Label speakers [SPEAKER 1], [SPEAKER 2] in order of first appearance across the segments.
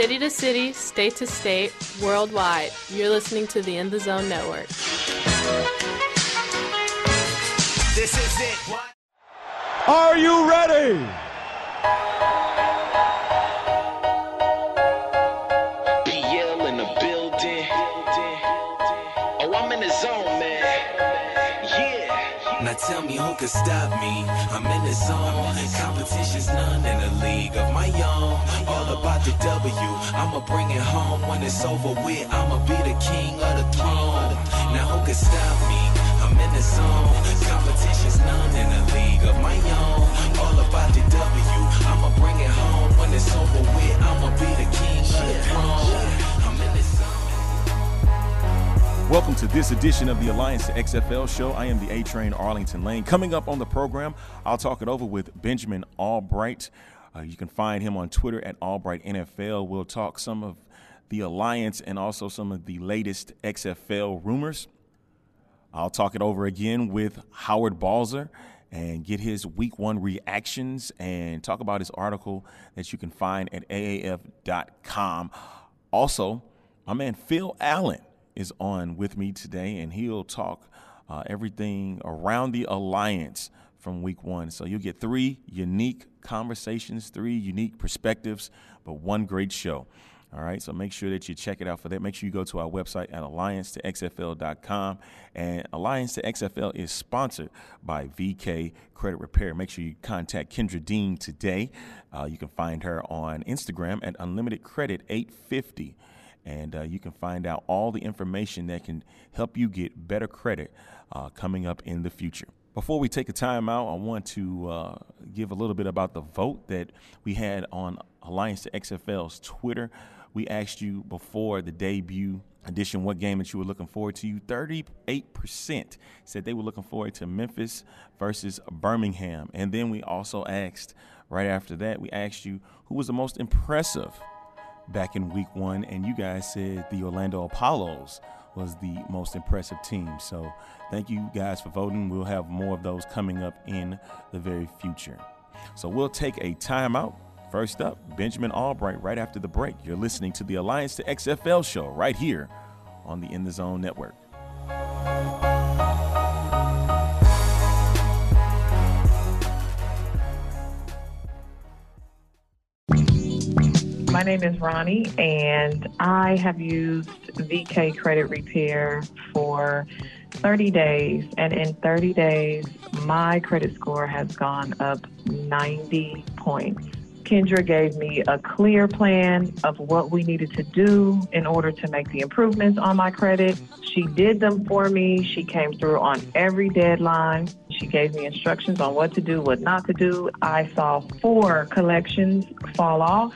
[SPEAKER 1] City to city, state to state, worldwide, you're listening to the In the Zone Network.
[SPEAKER 2] This is it. What?
[SPEAKER 3] Are you ready?
[SPEAKER 4] Now tell me who can stop me. I'm in the zone. Competition's none in a league of my own. All about the W. I'ma bring it home when it's over with. I'ma be the king of the throne. Now who can stop me? I'm in the zone. Competition's none in a league of my own. All about the W. I'ma bring it home when it's over with. I'ma be the king of the throne.
[SPEAKER 3] Welcome to this edition of the Alliance to XFL show. I am the A Train Arlington Lane. Coming up on the program, I'll talk it over with Benjamin Albright. Uh, you can find him on Twitter at Albright NFL. We'll talk some of the Alliance and also some of the latest XFL rumors. I'll talk it over again with Howard Balzer and get his week one reactions and talk about his article that you can find at AAF.com. Also, my man Phil Allen is on with me today, and he'll talk uh, everything around the alliance from week one. So you'll get three unique conversations, three unique perspectives, but one great show. All right, so make sure that you check it out for that. Make sure you go to our website at alliance2xfl.com. And Alliance to XFL is sponsored by VK Credit Repair. Make sure you contact Kendra Dean today. Uh, you can find her on Instagram at Unlimited Credit 850 and uh, you can find out all the information that can help you get better credit uh, coming up in the future. Before we take a time out, I want to uh, give a little bit about the vote that we had on Alliance to XFL's Twitter. We asked you before the debut edition what game that you were looking forward to. You 38% said they were looking forward to Memphis versus Birmingham. And then we also asked, right after that, we asked you who was the most impressive back in week one, and you guys said the Orlando Apollos was the most impressive team. So thank you guys for voting. We'll have more of those coming up in the very future. So we'll take a timeout. First up, Benjamin Albright right after the break. You're listening to the Alliance to XFL show right here on the In the Zone Network.
[SPEAKER 5] My name is Ronnie, and I have used VK Credit Repair for 30 days. And in 30 days, my credit score has gone up 90 points. Kendra gave me a clear plan of what we needed to do in order to make the improvements on my credit. She did them for me. She came through on every deadline. She gave me instructions on what to do, what not to do. I saw four collections fall off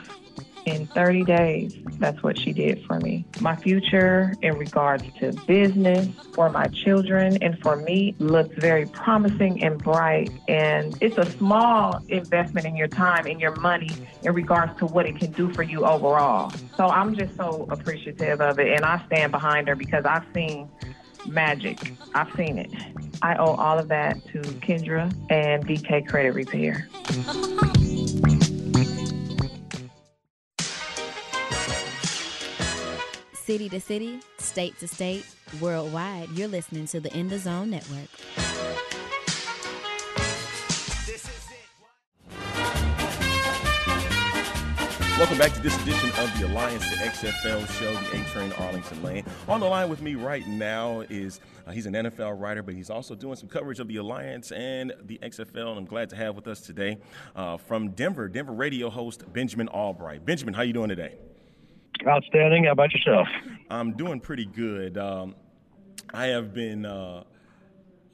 [SPEAKER 5] in 30 days. That's what she did for me. My future in regards to business, for my children, and for me looks very promising and bright. And it's a small investment in your time and your money in regards to what it can do for you overall. So I'm just so appreciative of it. And I stand behind her because I've seen magic. I've seen it. I owe all of that to Kendra and VK Credit Repair.
[SPEAKER 6] City to city, state to state, worldwide, you're listening to the In the Zone Network.
[SPEAKER 3] Welcome back to this edition of the Alliance to XFL show, the A Train Arlington Lane. On the line with me right now is uh, he's an NFL writer, but he's also doing some coverage of the Alliance and the XFL. And I'm glad to have with us today uh, from Denver, Denver radio host Benjamin Albright. Benjamin, how are you doing today?
[SPEAKER 7] Outstanding. How about yourself?
[SPEAKER 3] I'm doing pretty good. Um, I have been uh,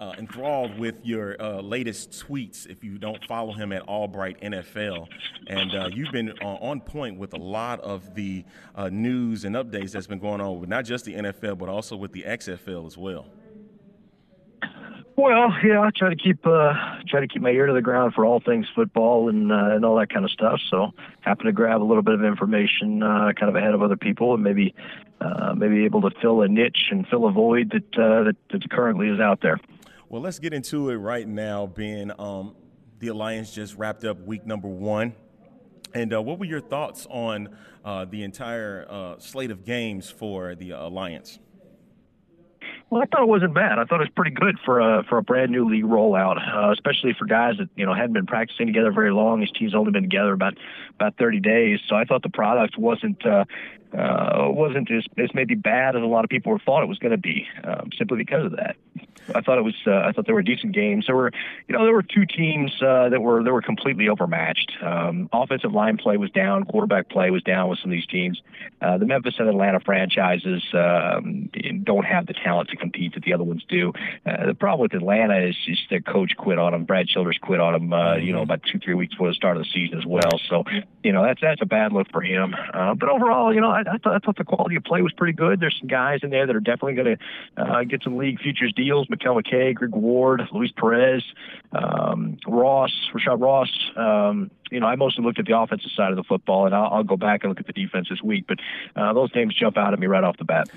[SPEAKER 3] uh, enthralled with your uh, latest tweets. If you don't follow him at Albright NFL, and uh, you've been uh, on point with a lot of the uh, news and updates that's been going on with not just the NFL but also with the XFL as well.
[SPEAKER 7] Well, yeah, I try to keep uh, try to keep my ear to the ground for all things football and uh, and all that kind of stuff. So, happen to grab a little bit of information, uh, kind of ahead of other people, and maybe uh, maybe able to fill a niche and fill a void that uh, that, that currently is out there.
[SPEAKER 3] Well, let's get into it right now, Ben. Um, the Alliance just wrapped up week number one. And uh, what were your thoughts on uh, the entire uh, slate of games for the Alliance?
[SPEAKER 7] Well, I thought it wasn't bad. I thought it was pretty good for a for a brand new league rollout, uh, especially for guys that you know hadn't been practicing together very long. His team's only been together about about 30 days, so I thought the product wasn't uh, uh, wasn't as, as maybe bad as a lot of people thought it was going to be, um, simply because of that. I thought it was. Uh, I thought there were decent games. There were, you know, there were two teams uh, that were that were completely overmatched. Um, offensive line play was down. Quarterback play was down with some of these teams. Uh, the Memphis and Atlanta franchises um, don't have the talent to compete that the other ones do. Uh, the problem with Atlanta is just their coach quit on them. Brad Childress quit on them. Uh, you know, about two three weeks before the start of the season as well. So, you know, that's that's a bad look for him. Uh, but overall, you know, I, I, thought, I thought the quality of play was pretty good. There's some guys in there that are definitely going to uh, get some league futures deals. Mekale McKay, Greg Ward, Luis Perez, um, Ross, Rashad Ross. Um, you know, I mostly looked at the offensive side of the football, and I'll, I'll go back and look at the defense this week. But uh, those names jump out at me right off the bat.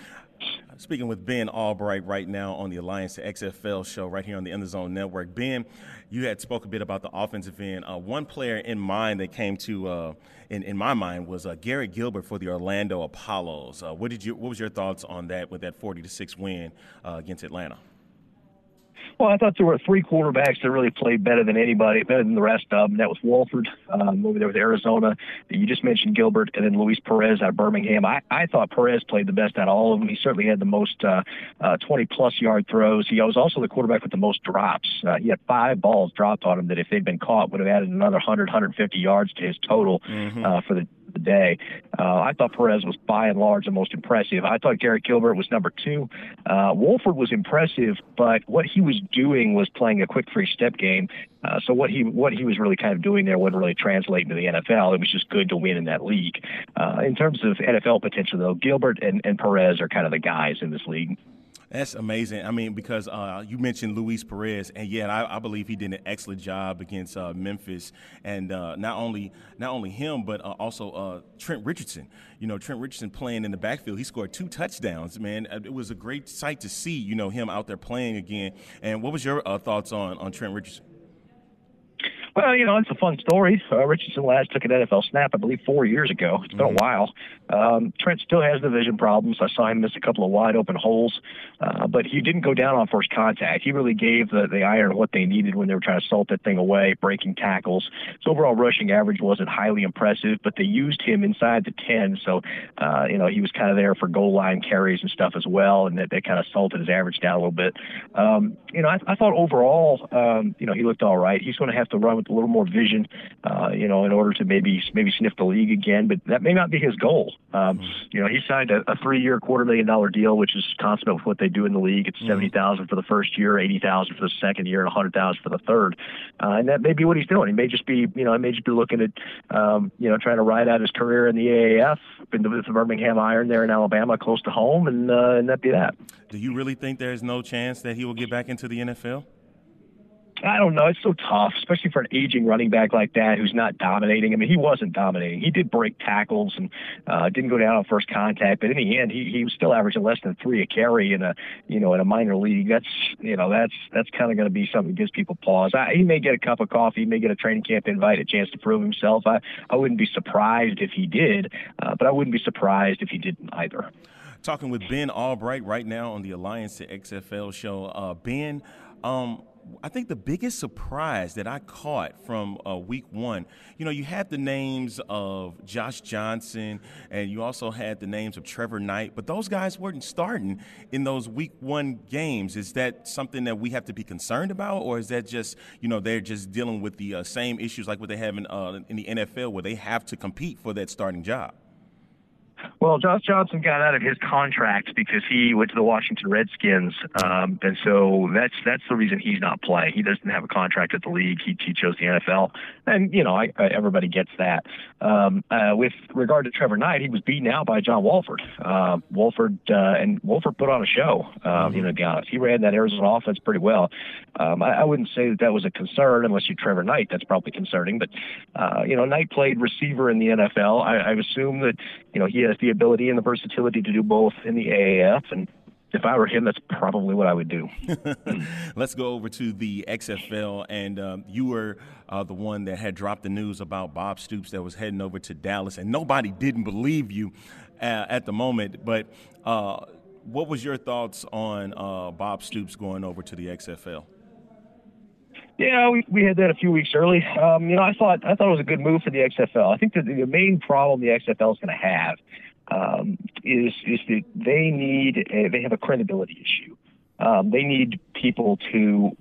[SPEAKER 3] Speaking with Ben Albright right now on the Alliance to XFL show right here on the the Zone Network. Ben, you had spoke a bit about the offensive end. Uh, one player in mind that came to uh, in, in my mind was uh, Garrett Gilbert for the Orlando Apollos. Uh, what did you? What was your thoughts on that with that forty to six win uh, against Atlanta?
[SPEAKER 7] Well, I thought there were three quarterbacks that really played better than anybody, better than the rest of them. That was Wolford um, over there with Arizona. You just mentioned Gilbert, and then Luis Perez out of Birmingham. I, I thought Perez played the best out of all of them. He certainly had the most uh, uh, 20 plus yard throws. He was also the quarterback with the most drops. Uh, he had five balls dropped on him that, if they'd been caught, would have added another 100, 150 yards to his total mm-hmm. uh, for the the day. Uh, I thought Perez was by and large the most impressive. I thought Garrett Gilbert was number two. Uh, Wolford was impressive, but what he was doing was playing a quick three step game. Uh, so what he what he was really kind of doing there wouldn't really translate into the NFL. It was just good to win in that league. Uh, in terms of NFL potential, though, Gilbert and, and Perez are kind of the guys in this league.
[SPEAKER 3] That's amazing. I mean, because uh, you mentioned Luis Perez, and yeah, I, I, believe he did an excellent job against uh, Memphis, and uh, not only not only him, but uh, also uh, Trent Richardson. You know, Trent Richardson playing in the backfield, he scored two touchdowns. Man, uh, it was a great sight to see. You know, him out there playing again. And what was your thoughts on on Trent Richardson?
[SPEAKER 7] Well, you know, it's a fun story. Uh, Richardson last took an NFL snap, I believe, four years ago. It's been mm-hmm. a while. Um, Trent still has the vision problems. I saw him miss a couple of wide open holes, uh, but he didn't go down on first contact. He really gave the, the iron what they needed when they were trying to salt that thing away, breaking tackles. His overall rushing average wasn't highly impressive, but they used him inside the 10, so, uh, you know, he was kind of there for goal line carries and stuff as well, and that they kind of salted his average down a little bit. Um, you know, I, I thought overall, um, you know, he looked all right. He's going to have to run with a little more vision, uh, you know, in order to maybe maybe sniff the league again. But that may not be his goal. Um, you know, he signed a, a three-year, quarter million dollar deal, which is consonant with what they do in the league. It's seventy thousand for the first year, eighty thousand for the second year, and a hundred thousand for the third. Uh, and that may be what he's doing. He may just be, you know, he may just be looking at, um, you know, trying to ride out his career in the AAF, in the, the Birmingham Iron there in Alabama, close to home, and uh, and that be that.
[SPEAKER 3] Do you really think there's no chance that he will get back into the NFL?
[SPEAKER 7] I don't know. It's so tough, especially for an aging running back like that who's not dominating. I mean, he wasn't dominating. He did break tackles and uh, didn't go down on first contact, but in the end, he, he was still averaging less than three a carry in a you know in a minor league. That's you know that's that's kind of going to be something that gives people pause. I, he may get a cup of coffee, he may get a training camp invite, a chance to prove himself. I I wouldn't be surprised if he did, uh, but I wouldn't be surprised if he didn't either.
[SPEAKER 3] Talking with Ben Albright right now on the Alliance to XFL show. Uh, ben, um, I think the biggest surprise that I caught from uh, week one, you know, you had the names of Josh Johnson and you also had the names of Trevor Knight, but those guys weren't starting in those week one games. Is that something that we have to be concerned about, or is that just, you know, they're just dealing with the uh, same issues like what they have in, uh, in the NFL where they have to compete for that starting job?
[SPEAKER 7] Well, Josh Johnson got out of his contract because he went to the Washington Redskins, um, and so that's that's the reason he's not playing. He doesn't have a contract at the league. He, he chose the NFL, and you know I, I, everybody gets that. Um, uh, with regard to Trevor Knight, he was beaten out by John Wolford. Uh, Wolford uh, and Wolford put on a show. Um. You know, to be honest, he ran that Arizona offense pretty well. Um, I, I wouldn't say that that was a concern unless you Trevor Knight. That's probably concerning, but uh, you know, Knight played receiver in the NFL. I, I assume that you know he has the ability and the versatility to do both in the AAF. And if I were him, that's probably what I would do.
[SPEAKER 3] Let's go over to the XFL, and um, you were uh, the one that had dropped the news about Bob Stoops that was heading over to Dallas, and nobody didn't believe you uh, at the moment. But uh, what was your thoughts on uh, Bob Stoops going over to the XFL?
[SPEAKER 7] Yeah, we, we had that a few weeks early. Um, you know, I thought I thought it was a good move for the XFL. I think that the main problem the XFL is going to have um, is is that they need a, they have a credibility issue. Um, they need people to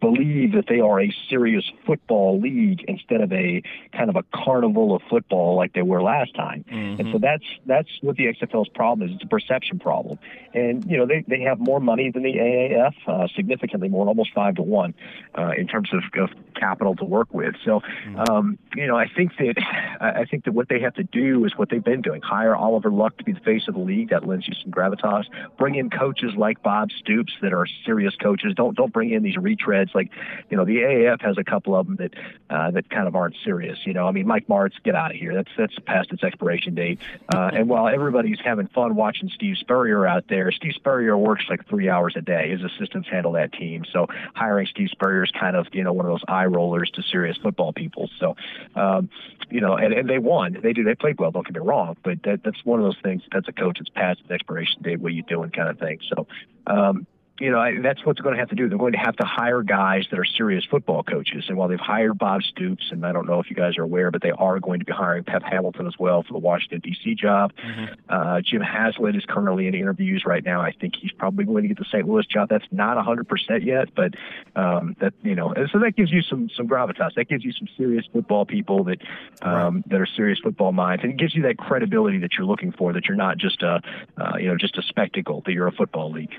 [SPEAKER 7] believe that they are a serious football league instead of a kind of a carnival of football like they were last time. Mm-hmm. And so that's that's what the XFL's problem is. It's a perception problem. And you know they, they have more money than the AAF, uh, significantly more, almost five to one, uh, in terms of, of capital to work with. So mm-hmm. um, you know I think that I think that what they have to do is what they've been doing: hire Oliver Luck to be the face of the league. That lends you some gravitas. Bring in coaches like Bob Stoops that are serious coaches. Don't don't bring in these retreads like, you know, the AAF has a couple of them that uh, that kind of aren't serious. You know, I mean, Mike Martz, get out of here. That's that's past its expiration date. Uh, and while everybody's having fun watching Steve Spurrier out there, Steve Spurrier works like three hours a day. His assistants handle that team. So hiring Steve Spurrier is kind of you know one of those eye rollers to serious football people. So, um, you know, and, and they won. They do. They played well. Don't get me wrong, but that, that's one of those things. That's a coach that's past its expiration date. What are you doing? Kind of thing. So. Um, you know, that's what's going to have to do. They're going to have to hire guys that are serious football coaches. And while they've hired Bob Stoops, and I don't know if you guys are aware, but they are going to be hiring Pep Hamilton as well for the Washington D.C. job. Mm-hmm. Uh, Jim Haslett is currently in interviews right now. I think he's probably going to get the St. Louis job. That's not 100% yet, but um, that you know, so that gives you some some gravitas. That gives you some serious football people that um, right. that are serious football minds, and it gives you that credibility that you're looking for. That you're not just a uh, you know just a spectacle. That you're a football league.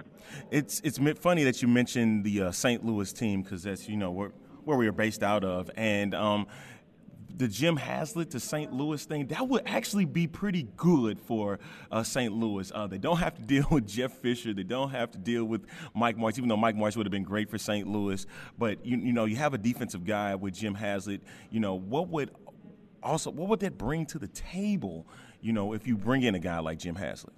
[SPEAKER 3] It's it's funny that you mentioned the uh, St. Louis team because that's you know where where we are based out of, and um, the Jim Haslett to St. Louis thing that would actually be pretty good for uh, St. Louis. Uh, they don't have to deal with Jeff Fisher. They don't have to deal with Mike Martz, even though Mike Martz would have been great for St. Louis. But you you know you have a defensive guy with Jim Haslett. You know what would also what would that bring to the table? You know if you bring in a guy like Jim Haslett.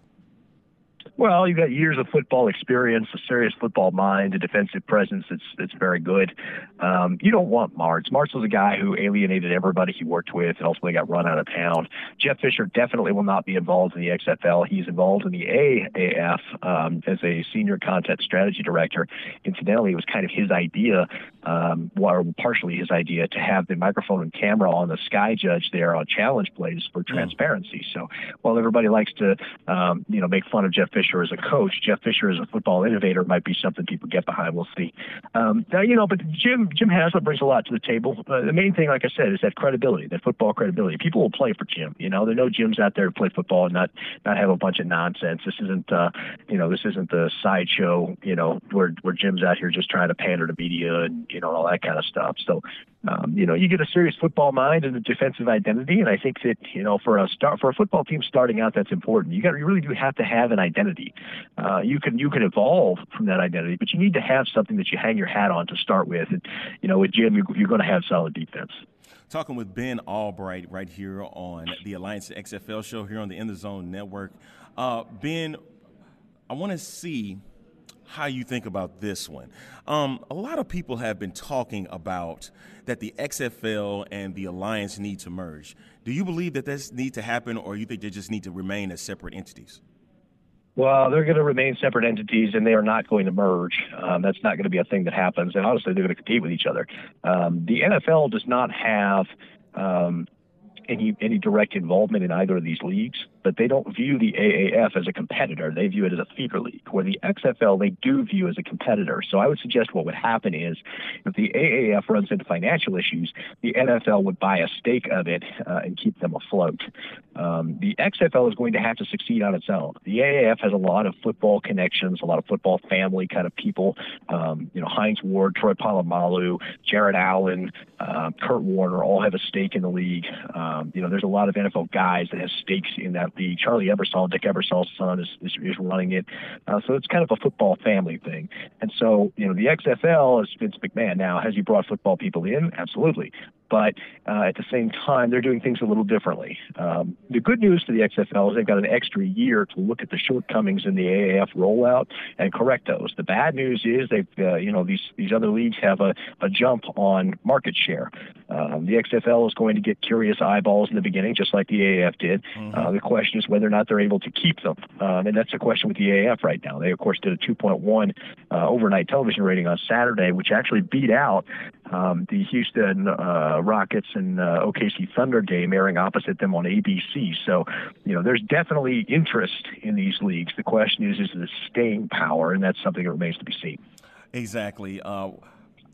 [SPEAKER 7] Well, you've got years of football experience, a serious football mind, a defensive presence that's that's very good. Um, you don't want Martz. Martz was a guy who alienated everybody he worked with and ultimately got run out of town. Jeff Fisher definitely will not be involved in the XFL. He's involved in the AAF um, as a senior content strategy director. Incidentally, it was kind of his idea, um, or partially his idea, to have the microphone and camera on the Sky Judge there on challenge plays for hmm. transparency. So while everybody likes to, um, you know, make fun of Jeff Fisher as a coach. Jeff Fisher as a football innovator might be something people get behind. We'll see. Um, now, you know, but Jim Jim Haslett brings a lot to the table. Uh, the main thing, like I said, is that credibility, that football credibility. People will play for Jim. You know, there are no Jims out there to play football and not not have a bunch of nonsense. This isn't, uh, you know, this isn't the sideshow. You know, where where Jim's out here just trying to pander to media and you know all that kind of stuff. So um, you know, you get a serious football mind and a defensive identity, and I think that you know, for a start for a football team starting out, that's important. You got you really do have to have an identity. Uh, you can you can evolve from that identity, but you need to have something that you hang your hat on to start with. And you know, with Jim, you're, you're going to have solid defense.
[SPEAKER 3] Talking with Ben Albright right here on the Alliance XFL show here on the In the Zone Network. Uh, ben, I want to see how you think about this one. Um, a lot of people have been talking about that the XFL and the Alliance need to merge. Do you believe that this need to happen, or you think they just need to remain as separate entities?
[SPEAKER 7] Well, they're going to remain separate entities, and they are not going to merge. Um, that's not going to be a thing that happens. And honestly, they're going to compete with each other. Um, the NFL does not have um, any any direct involvement in either of these leagues but they don't view the AAF as a competitor. They view it as a feeder league, where the XFL they do view as a competitor. So I would suggest what would happen is if the AAF runs into financial issues, the NFL would buy a stake of it uh, and keep them afloat. Um, the XFL is going to have to succeed on its own. The AAF has a lot of football connections, a lot of football family kind of people. Um, you know, Hines Ward, Troy Polamalu, Jared Allen, uh, Kurt Warner all have a stake in the league. Um, you know, there's a lot of NFL guys that have stakes in that the Charlie Ebersol, Dick Ebersol's son, is, is, is running it. Uh, so it's kind of a football family thing. And so, you know, the XFL is Vince McMahon. Now, has he brought football people in? Absolutely. but uh, at the same time, they're doing things a little differently. Um, the good news for the XFL is they've got an extra year to look at the shortcomings in the AAF rollout and correct those. The bad news is they've, uh, you know, these these other leagues have a, a jump on market share. Um, the XFL is going to get curious eyeballs in the beginning, just like the AAF did. Mm-hmm. Uh, the question is whether or not they're able to keep them, um, and that's the question with the AAF right now. They of course did a 2.1 uh, overnight television rating on Saturday, which actually beat out um, the Houston uh, Rockets and uh, OKC Thunder game airing opposite them on ABC. So, you know, there's definitely interest in these leagues. The question is, is the staying power, and that's something that remains to be seen.
[SPEAKER 3] Exactly. Uh,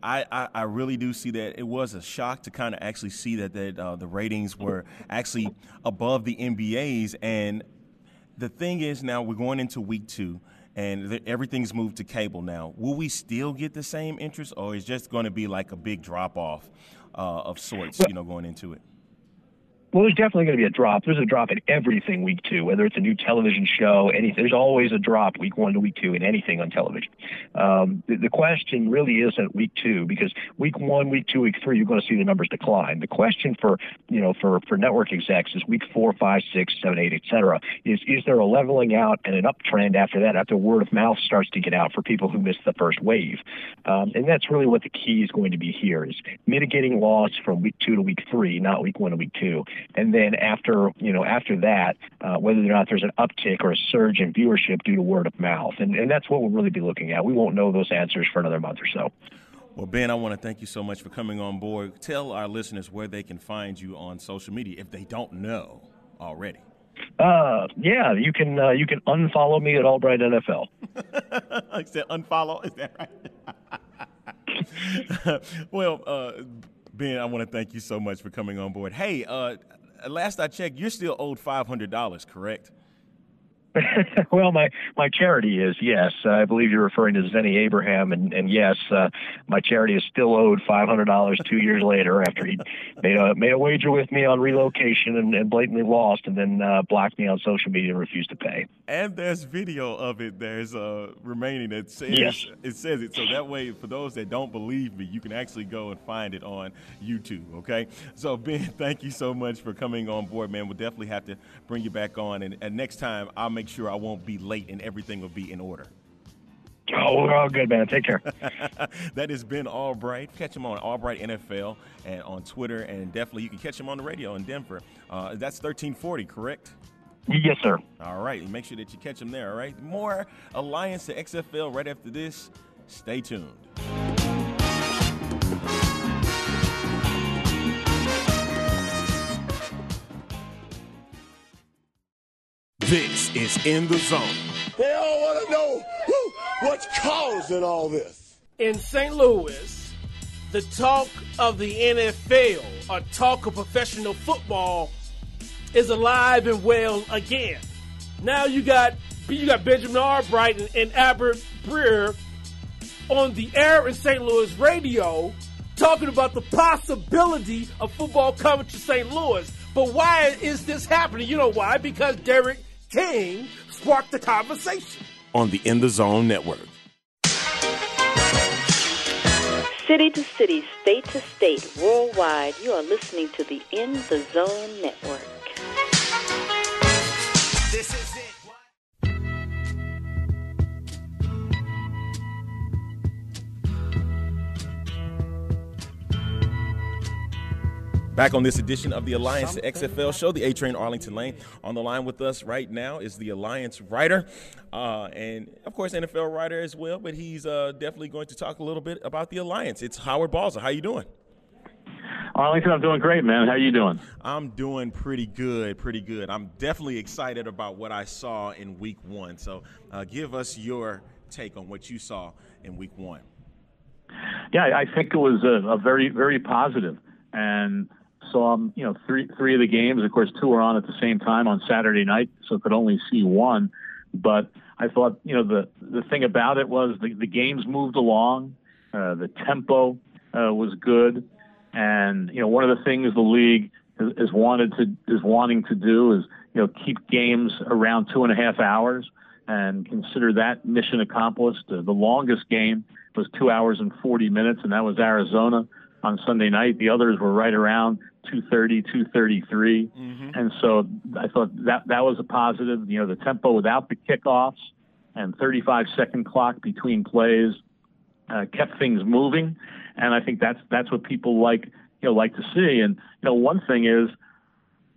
[SPEAKER 3] I, I, I, really do see that it was a shock to kind of actually see that that uh, the ratings were actually above the NBA's. And the thing is, now we're going into week two and th- everything's moved to cable now. Will we still get the same interest, or is just going to be like a big drop off uh, of sorts, you know, going into it?
[SPEAKER 7] Well, there's definitely going to be a drop. There's a drop in everything week two, whether it's a new television show, anything. There's always a drop week one to week two in anything on television. Um, the, the question really isn't week two because week one, week two, week three, you're going to see the numbers decline. The question for you know for for network execs is week four, five, six, seven, eight, et cetera. Is is there a leveling out and an uptrend after that? After word of mouth starts to get out for people who missed the first wave, um, and that's really what the key is going to be here: is mitigating loss from week two to week three, not week one to week two and then after you know after that, uh, whether or not there's an uptick or a surge in viewership due to word of mouth, and and that's what we'll really be looking at. We won't know those answers for another month or so.
[SPEAKER 3] Well, Ben, I want to thank you so much for coming on board. Tell our listeners where they can find you on social media if they don't know already.
[SPEAKER 7] Uh, yeah, you can uh, you can unfollow me at Albright NFL.
[SPEAKER 3] I said unfollow. Is that right? well, uh, Ben, I want to thank you so much for coming on board. Hey, uh, last I checked, you're still owed five hundred dollars, correct?
[SPEAKER 7] well, my my charity is yes. I believe you're referring to Zenny Abraham, and and yes, uh, my charity is still owed five hundred dollars two years later after he made a made a wager with me on relocation and, and blatantly lost, and then uh, blocked me on social media and refused to pay.
[SPEAKER 3] And there's video of it. There's uh, remaining. It says
[SPEAKER 7] yes.
[SPEAKER 3] it says it. So that way, for those that don't believe me, you can actually go and find it on YouTube. Okay. So Ben, thank you so much for coming on board, man. We'll definitely have to bring you back on, and, and next time I'll make make sure I won't be late and everything will be in order.
[SPEAKER 7] Oh, we're all good, man. Take care.
[SPEAKER 3] that has been Albright. Catch him on Albright NFL and on Twitter, and definitely you can catch him on the radio in Denver. Uh, that's 1340, correct?
[SPEAKER 7] Yes, sir.
[SPEAKER 3] All right. Make sure that you catch him there, all right? More Alliance to XFL right after this. Stay tuned.
[SPEAKER 8] This is In the Zone.
[SPEAKER 9] They all want to know who, what's causing all this.
[SPEAKER 10] In St. Louis, the talk of the NFL, or talk of professional football, is alive and well again. Now you got you got Benjamin Albright and, and Albert Breer on the air in St. Louis radio talking about the possibility of football coming to St. Louis. But why is this happening? You know why? Because Derek King sparked the conversation.
[SPEAKER 8] On the In the Zone Network.
[SPEAKER 11] City to city, state to state, worldwide, you are listening to the In the Zone Network.
[SPEAKER 3] Back on this edition of the Alliance XFL show, the A Train Arlington Lane. On the line with us right now is the Alliance writer, uh, and of course NFL writer as well. But he's uh, definitely going to talk a little bit about the Alliance. It's Howard Balzer. How you doing?
[SPEAKER 12] Arlington, I'm doing great, man. How you doing?
[SPEAKER 3] I'm doing pretty good, pretty good. I'm definitely excited about what I saw in Week One. So, uh, give us your take on what you saw in Week One.
[SPEAKER 12] Yeah, I think it was a, a very, very positive and saw um, you know three three of the games. Of course, two were on at the same time on Saturday night, so could only see one. But I thought you know the the thing about it was the, the games moved along, uh, the tempo uh, was good, and you know one of the things the league is, is wanted to is wanting to do is you know keep games around two and a half hours and consider that mission accomplished. Uh, the longest game was two hours and 40 minutes, and that was Arizona on Sunday night. The others were right around 230, 233. And so I thought that that was a positive. You know, the tempo without the kickoffs and 35 second clock between plays uh, kept things moving, and I think that's that's what people like you know like to see. And you know, one thing is,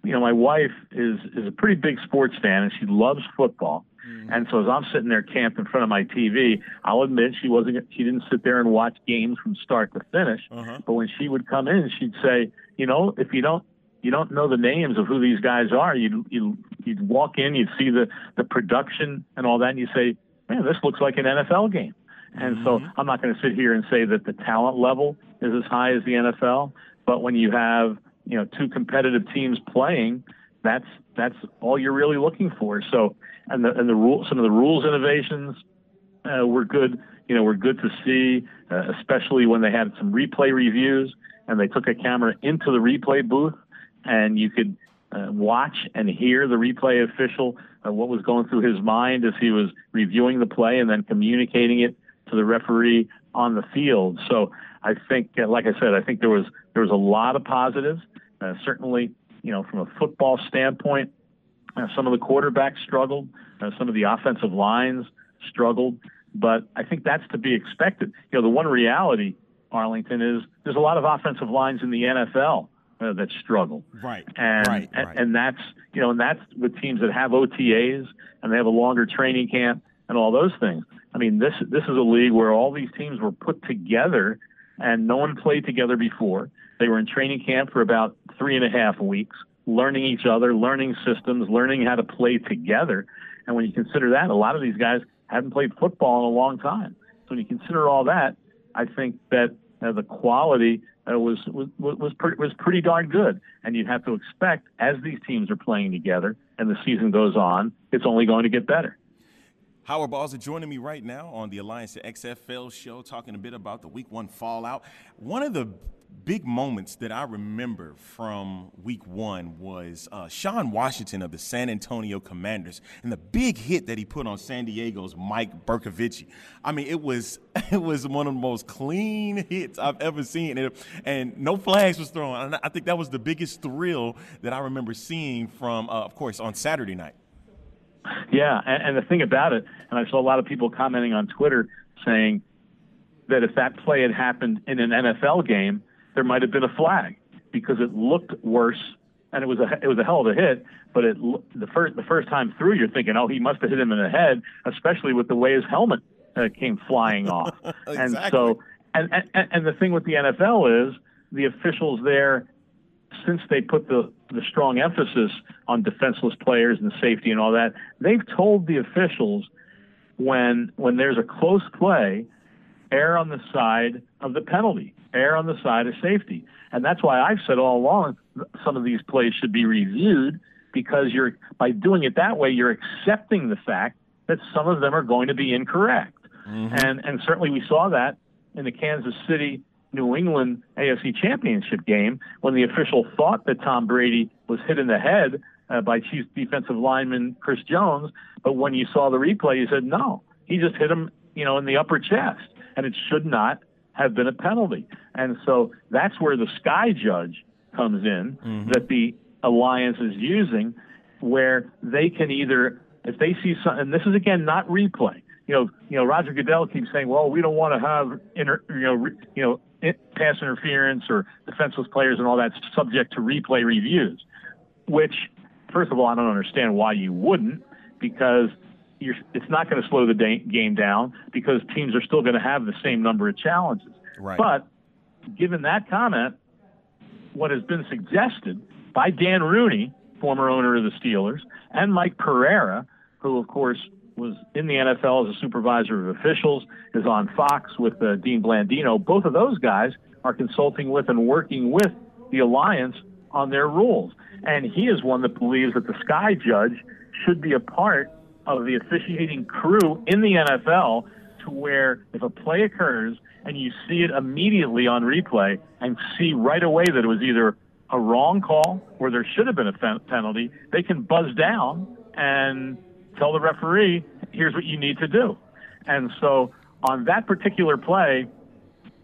[SPEAKER 12] you know, my wife is is a pretty big sports fan, and she loves football. Mm-hmm. And so as I'm sitting there camped in front of my TV, I'll admit she wasn't she didn't sit there and watch games from start to finish. Uh-huh. But when she would come in, she'd say, you know, if you don't you don't know the names of who these guys are, you you you'd walk in, you'd see the the production and all that, and you say, man, this looks like an NFL game. And so mm-hmm. I'm not going to sit here and say that the talent level is as high as the NFL, but when you have you know two competitive teams playing, that's that's all you're really looking for. So and the and the rule some of the rules innovations uh, were good. You know, were good to see, uh, especially when they had some replay reviews and they took a camera into the replay booth and you could uh, watch and hear the replay official what was going through his mind as he was reviewing the play and then communicating it to the referee on the field. So I think, uh, like I said, I think there was there was a lot of positives. Uh, certainly, you know, from a football standpoint, uh, some of the quarterbacks struggled, uh, some of the offensive lines struggled, but I think that's to be expected. You know, the one reality, Arlington, is there's a lot of offensive lines in the NFL uh, that struggle.
[SPEAKER 3] Right.
[SPEAKER 12] And,
[SPEAKER 3] right.
[SPEAKER 12] and
[SPEAKER 3] right.
[SPEAKER 12] and that's you know, and that's with teams that have OTAs and they have a longer training camp and all those things. I mean, this this is a league where all these teams were put together and no one played together before. They were in training camp for about three and a half weeks, learning each other, learning systems, learning how to play together. And when you consider that, a lot of these guys haven't played football in a long time. So when you consider all that, I think that uh, the quality uh, was was was pretty, was pretty darn good. And you'd have to expect as these teams are playing together and the season goes on, it's only going to get better.
[SPEAKER 3] Howard Balzer joining me right now on the Alliance to XFL show, talking a bit about the Week One fallout. One of the big moments that I remember from Week One was uh, Shaan Washington of the San Antonio Commanders and the big hit that he put on San Diego's Mike Bercovici. I mean, it was it was one of the most clean hits I've ever seen, and, and no flags was thrown. And I think that was the biggest thrill that I remember seeing from, uh, of course, on Saturday night.
[SPEAKER 12] Yeah, and, and the thing about it, and I saw a lot of people commenting on Twitter saying that if that play had happened in an NFL game, there might have been a flag because it looked worse, and it was a it was a hell of a hit. But it the first the first time through, you're thinking, oh, he must have hit him in the head, especially with the way his helmet uh, came flying off. And so, and, and and the thing with the NFL is the officials there since they put the, the strong emphasis on defenseless players and safety and all that, they've told the officials when when there's a close play, err on the side of the penalty, err on the side of safety. And that's why I've said all along some of these plays should be reviewed because you're by doing it that way, you're accepting the fact that some of them are going to be incorrect. And and certainly we saw that in the Kansas City New England AFC Championship game when the official thought that Tom Brady was hit in the head uh, by Chiefs defensive lineman Chris Jones, but when you saw the replay, you said no, he just hit him, you know, in the upper chest, and it should not have been a penalty. And so that's where the sky judge comes in mm-hmm. that the alliance is using, where they can either, if they see something, and this is again not replay. You know, you know, Roger Goodell keeps saying, "Well, we don't want to have inter, you know, re, you know, in, pass interference or defenseless players and all that subject to replay reviews." Which, first of all, I don't understand why you wouldn't, because it's not going to slow the game down because teams are still going to have the same number of challenges.
[SPEAKER 3] Right.
[SPEAKER 12] But given that comment, what has been suggested by Dan Rooney, former owner of the Steelers, and Mike Pereira, who, of course, was in the NFL as a supervisor of officials, is on Fox with uh, Dean Blandino. Both of those guys are consulting with and working with the alliance on their rules. And he is one that believes that the Sky Judge should be a part of the officiating crew in the NFL to where if a play occurs and you see it immediately on replay and see right away that it was either a wrong call or there should have been a penalty, they can buzz down and tell the referee, here's what you need to do. And so on that particular play,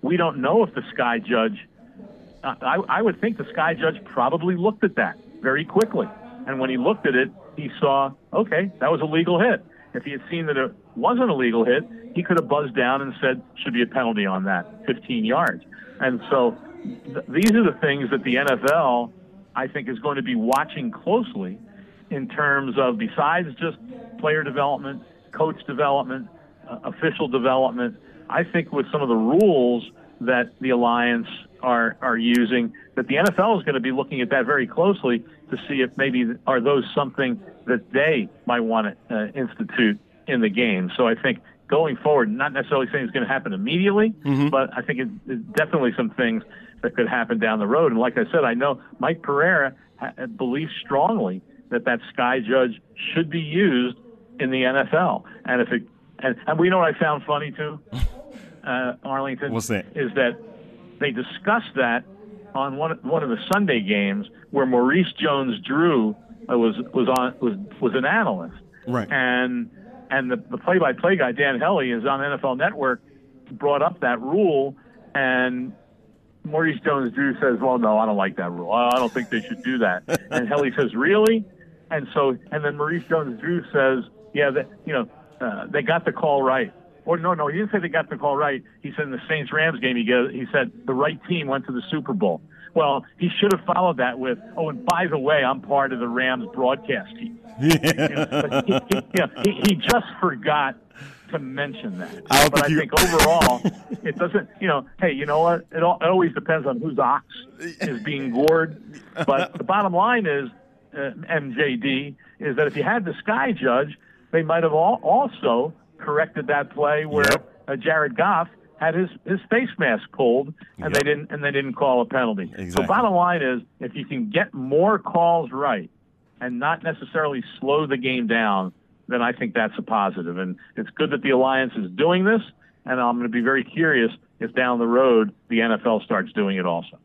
[SPEAKER 12] we don't know if the Sky Judge I, I would think the sky judge probably looked at that very quickly. And when he looked at it, he saw, okay, that was a legal hit. If he had seen that it wasn't a legal hit, he could have buzzed down and said, should be a penalty on that, 15 yards. And so th- these are the things that the NFL, I think, is going to be watching closely in terms of besides just player development, coach development, uh, official development. I think with some of the rules that the alliance are are using, that the NFL is going to be looking at that very closely to see if maybe are those something that they might want to uh, institute in the game. So I think going forward, not necessarily saying it's going to happen immediately,
[SPEAKER 3] Mm-hmm.
[SPEAKER 12] but I think it, it's definitely some things that could happen down the road. And like I said, I know Mike Pereira ha- believes strongly that that sky judge should be used in the NFL. And if it, and, and we know what I found funny too, uh, Arlington.
[SPEAKER 3] What's that?
[SPEAKER 12] Is that they discussed that on one one of the Sunday games where Maurice Jones-Drew uh, was was on was was an analyst,
[SPEAKER 3] Right.
[SPEAKER 12] and and the, the play-by-play guy Dan Hellie is on NFL Network brought up that rule, and Maurice Jones-Drew says, "Well, no, I don't like that rule. I don't think they should do that." and Hellie says, "Really?" And so, and then Maurice Jones-Drew says, "Yeah, that you know, uh, they got the call right." Or no, no, he didn't say they got the call right. He said in the Saints Rams game, he goes, he said the right team went to the Super Bowl. Well, he should have followed that with, "Oh, and by the way, I'm part of the Rams broadcast team." But he, he, he, he just forgot to mention that.
[SPEAKER 3] I
[SPEAKER 12] but I
[SPEAKER 3] think
[SPEAKER 12] overall, it doesn't. You know, hey, you know what? It, all, it always depends on whose ox is being gored. But the bottom line is, uh, MJD, is that if you had the sky judge, they might have all, also corrected that play where uh, Jared Goff had his, his face mask pulled, and they didn't and they didn't call a penalty. So bottom line is, if you can get more calls right and not necessarily slow the game down, then I think that's a positive. And it's good that the alliance is doing this, and I'm going to be very curious if down the road the NFL starts doing it also.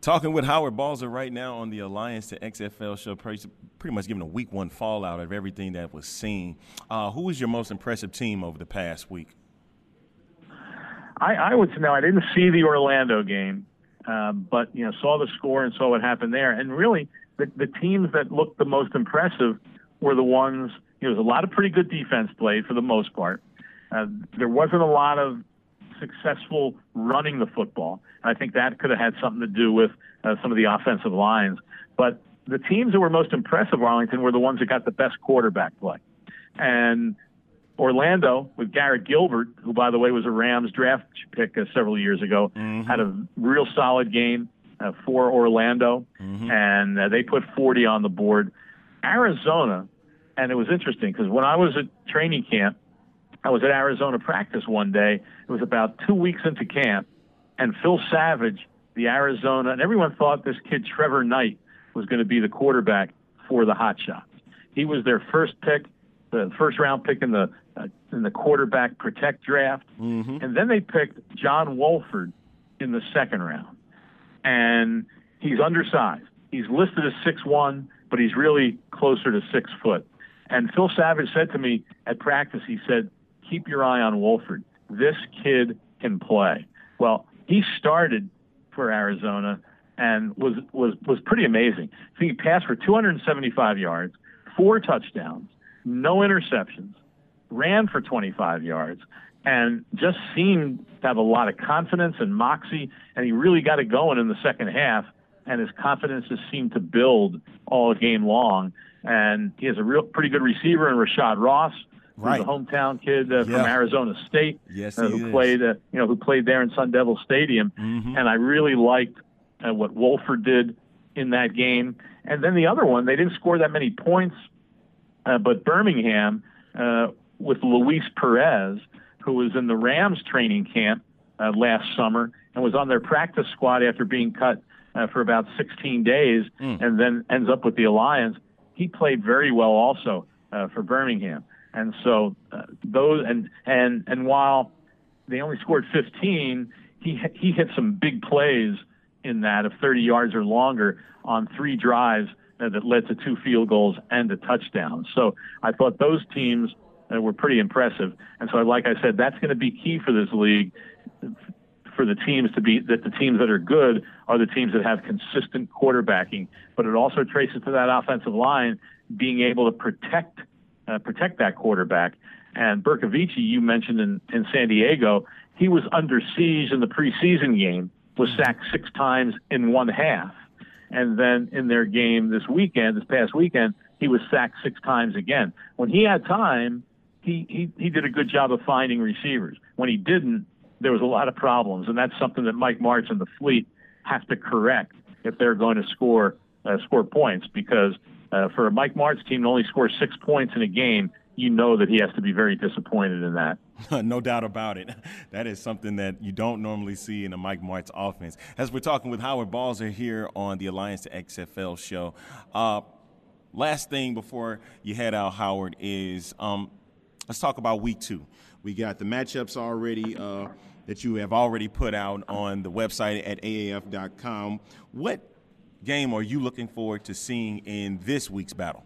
[SPEAKER 3] Talking with Howard Balzer right now on the Alliance to XFL show, pretty much giving a week one fallout of everything that was seen. Uh, who was your most impressive team over the past week?
[SPEAKER 12] I, I would say no, I didn't see the Orlando game, um, but you know saw the score and saw what happened there. And really, the, the teams that looked the most impressive were the ones. You know, there was a lot of pretty good defense played for the most part. Uh, there wasn't a lot of successful running the football. And I think that could have had something to do with uh, some of the offensive lines. But the teams that were most impressive, Arlington, were the ones that got the best quarterback play. And Orlando, with Garrett Gilbert, who, by the way, was a Rams draft pick uh, several years ago, had a real solid game uh, for Orlando, and uh, they put 40 on the board. Arizona, and it was interesting because when I was at training camp, I was at Arizona practice one day. It was about two weeks into camp, and Phil Savage, the Arizona, and everyone thought this kid Trevor Knight was going to be the quarterback for the Hot Shots. He was their first pick, the first round pick in the uh, in the quarterback protect draft, and then they picked John Wolford in the second round, and he's undersized. He's listed as six one, but he's really closer to six foot. And Phil Savage said to me at practice, he said, "Keep your eye on Wolford. This kid can play." Well, he started for Arizona and was was was pretty amazing. He passed for 275 yards, four touchdowns, no interceptions, ran for 25 yards, and just seemed to have a lot of confidence and moxie. And he really got it going in the second half, and his confidence just seemed to build all game long. And he has a real pretty good receiver in Rashad Ross.
[SPEAKER 3] Right.
[SPEAKER 12] a hometown kid uh, from Arizona State,
[SPEAKER 3] Yes,
[SPEAKER 12] uh, who
[SPEAKER 3] is.
[SPEAKER 12] played, uh, you know, who played there in Sun Devil Stadium, and I really liked uh, what Wolford did in that game. And then the other one, they didn't score that many points, uh, but Birmingham uh, with Luis Perez, who was in the Rams training camp uh, last summer and was on their practice squad after being cut uh, for about 16 days, and then ends up with the Alliance. He played very well also uh, for Birmingham, and so uh, those and and and while they only scored 15, he he hit some big plays in that of 30 yards or longer on three drives that led to two field goals and a touchdown. So I thought those teams uh, were pretty impressive. And so, like I said, that's going to be key for this league. for the teams to be that the teams that are good are the teams that have consistent quarterbacking. But it also traces to that offensive line being able to protect uh, protect that quarterback. And Bercovici, you mentioned in, in San Diego, he was under siege in the preseason game, was sacked six times in one half. And then in their game this weekend, this past weekend, he was sacked six times again. When he had time, he, he, he did a good job of finding receivers. When he didn't, there was a lot of problems. And that's something that Mike Martz and the fleet have to correct if they're going to score uh, score points because uh, for a Mike Martz team to only score six points in a game, you know that he has to be very disappointed in that.
[SPEAKER 3] no doubt about it. That is something that you don't normally see in a Mike Martz offense. As we're talking with Howard Balzer here on the Alliance to XFL show. Uh, last thing before you head out, Howard, is um, let's talk about week two. We got the matchups already uh, that you have already put out on the website at AAF.com. What game are you looking forward to seeing in this week's battle?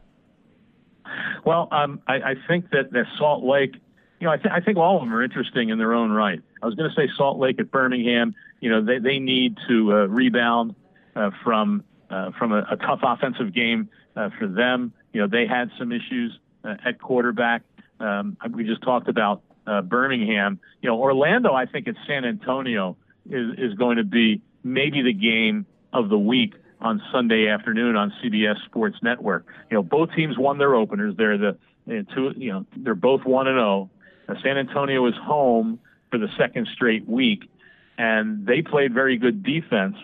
[SPEAKER 12] Well, um, I, I, think that, that Salt Lake, you know, I, th- I, think all of them are interesting in their own right. I was going to say Salt Lake at Birmingham. You know, they, they need to uh, rebound uh, from uh, from a, a, tough offensive game uh, for them. You know, they had some issues uh, at quarterback. Um, we just talked about uh, Birmingham. You know, Orlando, I think at San Antonio is is going to be maybe the game of the week on Sunday afternoon on CBS Sports Network. You know, both teams won their openers. They're the two. You know, they're both one and zero. Oh. San Antonio is home for the second straight week, and they played very good defense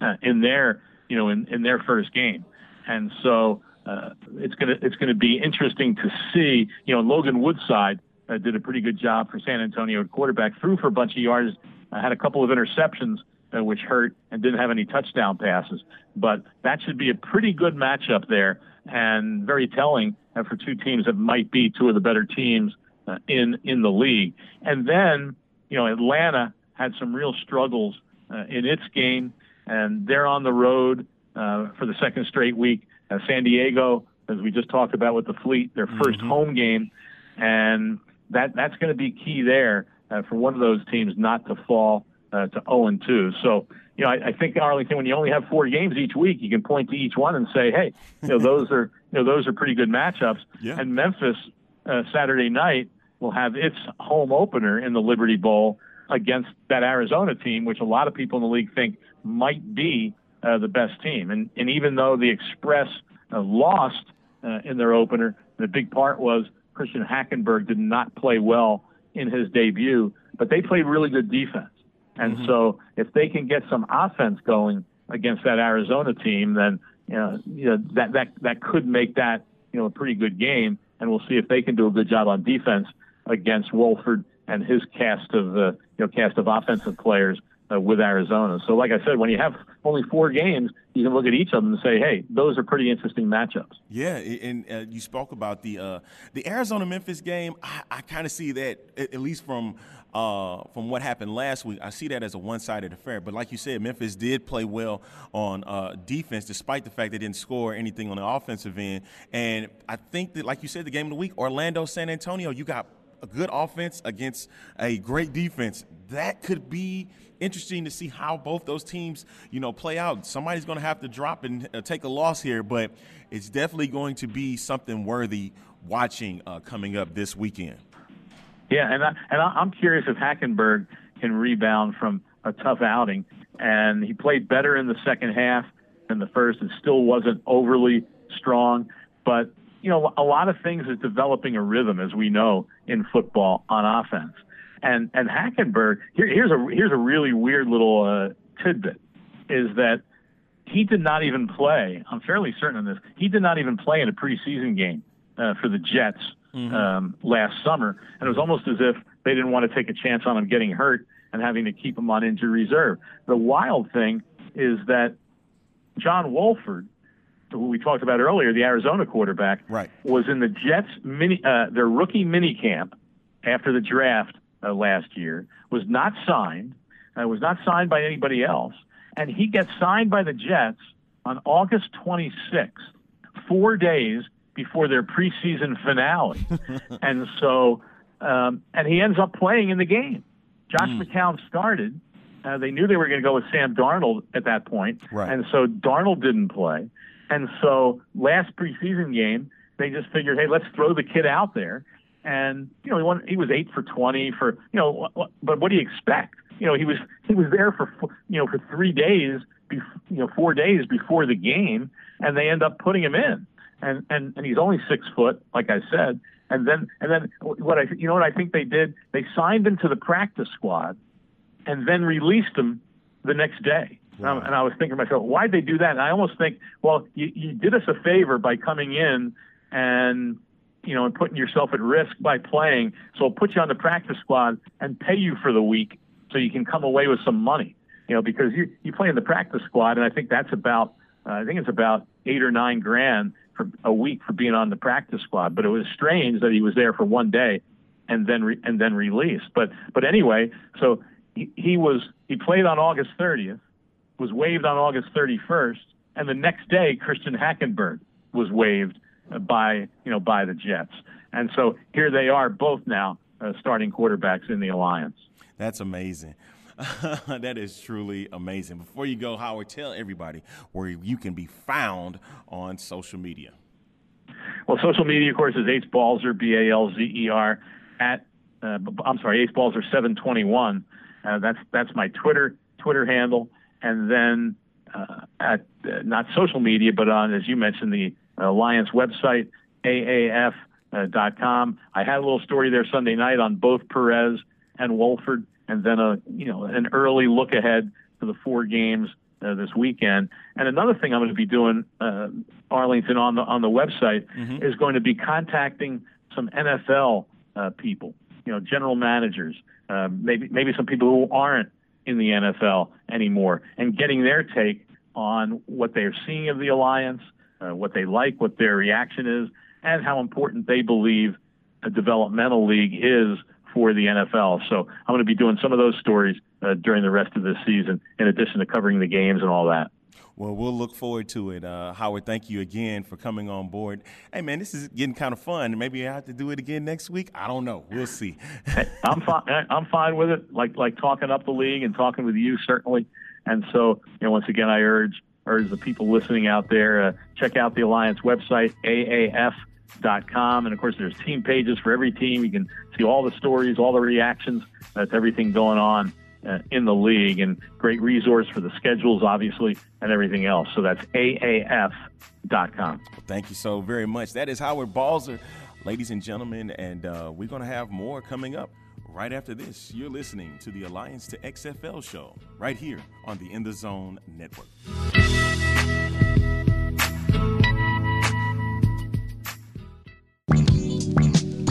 [SPEAKER 12] uh, in their you know in, in their first game, and so. Uh, it's gonna it's gonna be interesting to see. You know, Logan Woodside uh, did a pretty good job for San Antonio at quarterback, threw for a bunch of yards, uh, had a couple of interceptions, uh, which hurt and didn't have any touchdown passes. But that should be a pretty good matchup there and very telling uh, for two teams that might be two of the better teams uh, in in the league. And then, you know, Atlanta had some real struggles uh, in its game, and they're on the road uh, for the second straight week. Uh, San Diego, as we just talked about with the Fleet, their 1st mm-hmm. home game, and that that's going to be key there for one of those teams not to fall uh, to 0 and 2. So, you know, I, I think Arlington, when you only have four games each week, you can point to each one and say, hey, you know, those are you know those are pretty good matchups.
[SPEAKER 3] Yeah.
[SPEAKER 12] And Memphis uh, Saturday night will have its home opener in the Liberty Bowl against that Arizona team, which a lot of people in the league think might be uh, the best team. And and even though the Express uh, lost uh, in their opener, the big part was Christian Hackenberg did not play well in his debut, but they played really good defense. And mm-hmm. so if they can get some offense going against that Arizona team, then you know, you know that that that could make that you know a pretty good game. And we'll see if they can do a good job on defense against Wolford and his cast of uh, you know cast of offensive players uh, with Arizona. So, like I said, when you have only four games, you can look at each of them and say, "Hey, those are pretty interesting matchups."
[SPEAKER 3] Yeah, and uh, you spoke about the uh, the Arizona Memphis game. I, I kind of see that at least from uh, from what happened last week. I see that as a one sided affair. But like you said, Memphis did play well on uh, defense, despite the fact they didn't score anything on the offensive end. And I think that, like you said, the game of the week, Orlando, San Antonio, you got a good offense against a great defense. That could be interesting to see how both those teams, you know, play out. Somebody's going to have to drop and uh, take a loss here, but it's definitely going to be something worthy watching uh, coming up this weekend.
[SPEAKER 12] Yeah, and I, and I'm curious if Hackenberg can rebound from a tough outing. And he played better in the second half than the first. It still wasn't overly strong, but you know, a lot of things is developing a rhythm, as we know in football on offense. And and Hackenberg, here, here's a here's a really weird little uh, tidbit, is that he did not even play. I'm fairly certain on this. He did not even play in a preseason game uh, for the Jets mm-hmm. um, last summer, and it was almost as if they didn't want to take a chance on him getting hurt and having to keep him on injury reserve. The wild thing is that John Wolford, who we talked about earlier, the Arizona quarterback,
[SPEAKER 3] right.
[SPEAKER 12] was in the Jets mini uh, their rookie mini camp after the draft uh, last year. Was not signed. Uh, was not signed by anybody else, and he gets signed by the Jets on August 26th, four days before their preseason finale. and so, um, and he ends up playing in the game. Josh mm. McCown started, uh, they knew they were going to go with Sam Darnold at that point,
[SPEAKER 3] Right.
[SPEAKER 12] and so Darnold didn't play. And so last preseason game, they just figured, hey, let's throw the kid out there. And you know, he won. He was eight for twenty for you know. But what do you expect? You know, he was he was there for f- you know for three days, bef- you know, four days before the game, and they end up putting him in. And and and he's only six foot, like I said. And then and then what I you know what I think they did? They signed him to the practice squad, and then released him the next day. And, I, and I was thinking to myself, why'd they do that? And I almost think, well, you, you did us a favor by coming in and you know and putting yourself at risk by playing. So we'll put you on the practice squad and pay you for the week so you can come away with some money. You know, because you you play in the practice squad, and I think that's about uh, I think it's about eight or nine grand for a week for being on the practice squad. But it was strange that he was there for one day and then re- and then released. But but anyway, so he, he was he played on August 30th, was waived on August 31st, and the next day Christian Hackenberg was waived by you know by the Jets. And so here they are both now uh, starting quarterbacks in the alliance.
[SPEAKER 3] That's amazing. that is truly amazing. Before you go, Howard, tell everybody where you can be found on social media.
[SPEAKER 12] Well, social media, of course, is Ace Balzer, B A L Z E R, at uh, I'm sorry, Ace Balzer 721. Uh, that's that's my Twitter Twitter handle, and then uh, at uh, not social media, but on as you mentioned the Alliance website, AAF.com. I had a little story there Sunday night on both Perez and Wolford, and then a you know an early look ahead to the four games uh, this weekend. And another thing I'm going to be doing, uh, Arlington, on the on the website is going to be contacting some NFL uh, people, you know, general managers, uh, maybe maybe some people who aren't in the NFL anymore, and getting their take on what they're seeing of the alliance, uh, what they like, what their reaction is, and how important they believe a developmental league is for the NFL. So I'm going to be doing some of those stories uh, during the rest of this season, in addition to covering the games and all that.
[SPEAKER 3] Well, we'll look forward to it. Uh, Howard, thank you again for coming on board. Hey, man, this is getting kind of fun. Maybe I have to do it again next week. I don't know. We'll see.
[SPEAKER 12] I'm fine. I'm fine with it. Like like talking up the league and talking with you certainly. And so, you know, once again, I urge urge the people listening out there uh, check out the Alliance website aaf.com, and of course, there's team pages for every team. You can see all the stories, all the reactions. That's everything going on. Uh, in the league and great resource for the schedules, obviously, and everything else. So that's AAF.com.
[SPEAKER 3] Thank you so very much. That is Howard Balzer, ladies and gentlemen, and uh, we're going to have more coming up right after this. You're listening to the Alliance to XFL show right here on the In the Zone Network.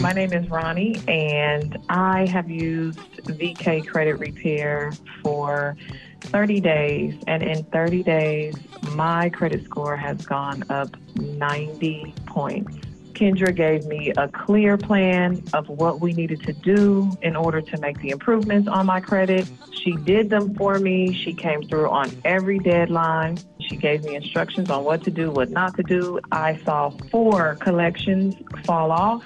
[SPEAKER 5] My name is Ronnie, and I have used VK Credit Repair for 30 days. And in 30 days, my credit score has gone up 90 points. Kendra gave me a clear plan of what we needed to do in order to make the improvements on my credit. She did them for me. She came through on every deadline. She gave me instructions on what to do, what not to do. I saw four collections fall off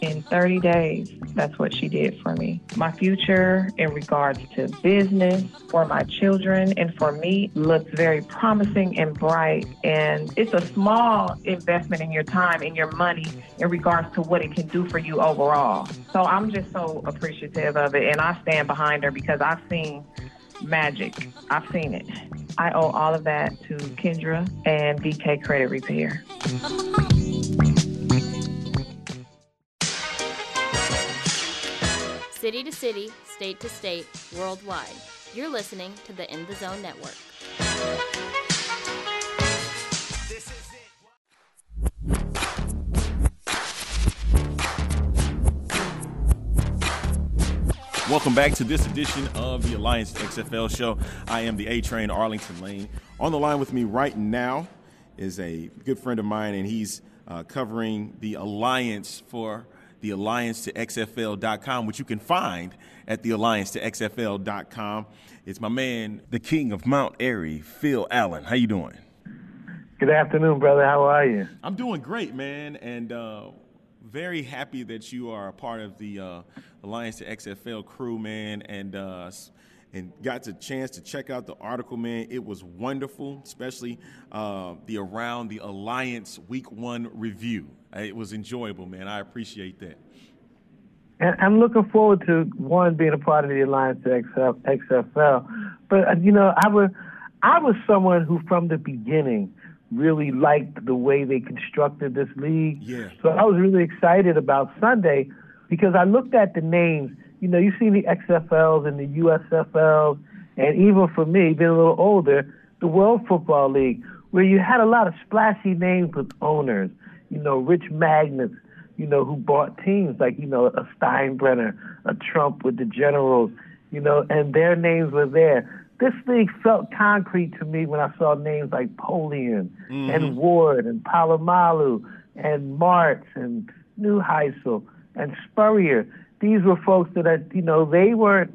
[SPEAKER 5] in 30 days. That's what she did for me. My future in regards to business, for my children, and for me looks very promising and bright. And it's a small investment in your time and your money in regards to what it can do for you overall. So I'm just so appreciative of it. And I stand behind her because I've seen magic. I've seen it. I owe all of that to Kendra and VK Credit Repair.
[SPEAKER 13] City to city, state to state, worldwide. You're listening to the In the Zone Network.
[SPEAKER 3] Welcome back to this edition of the Alliance XFL show. I am the A Train Arlington Lane. On the line with me right now is a good friend of mine, and he's uh, covering the Alliance for the Alliance to XFL.com, which you can find at the Alliance to XFL.com. It's my man, the king of Mount Airy, Phil Allen. How you doing?
[SPEAKER 14] Good afternoon, brother. How are you?
[SPEAKER 3] I'm doing great, man, and uh, very happy that you are a part of the uh, Alliance to XFL crew, man. And uh, and got the chance to check out the article, man. It was wonderful, especially uh, the Around the Alliance Week One review. It was enjoyable, man. I appreciate that.
[SPEAKER 14] And I'm looking forward to one being a part of the Alliance to XFL. But uh, you know, I was I was someone who from the beginning really liked the way they constructed this league.
[SPEAKER 3] Yeah.
[SPEAKER 14] So I was really excited about Sunday because I looked at the names. You know, you see the XFLs and the USFLs, and even for me, being a little older, the World Football League, where you had a lot of splashy names with owners. You know, rich magnates. You know, who bought teams like you know a Steinbrenner, a Trump with the Generals. You know, and their names were there this league felt concrete to me when I saw names like Polian
[SPEAKER 3] Mm-hmm.
[SPEAKER 14] and Ward and Polamalu and Martz and Neuheisel and Spurrier. These were folks that, are, you know, they weren't,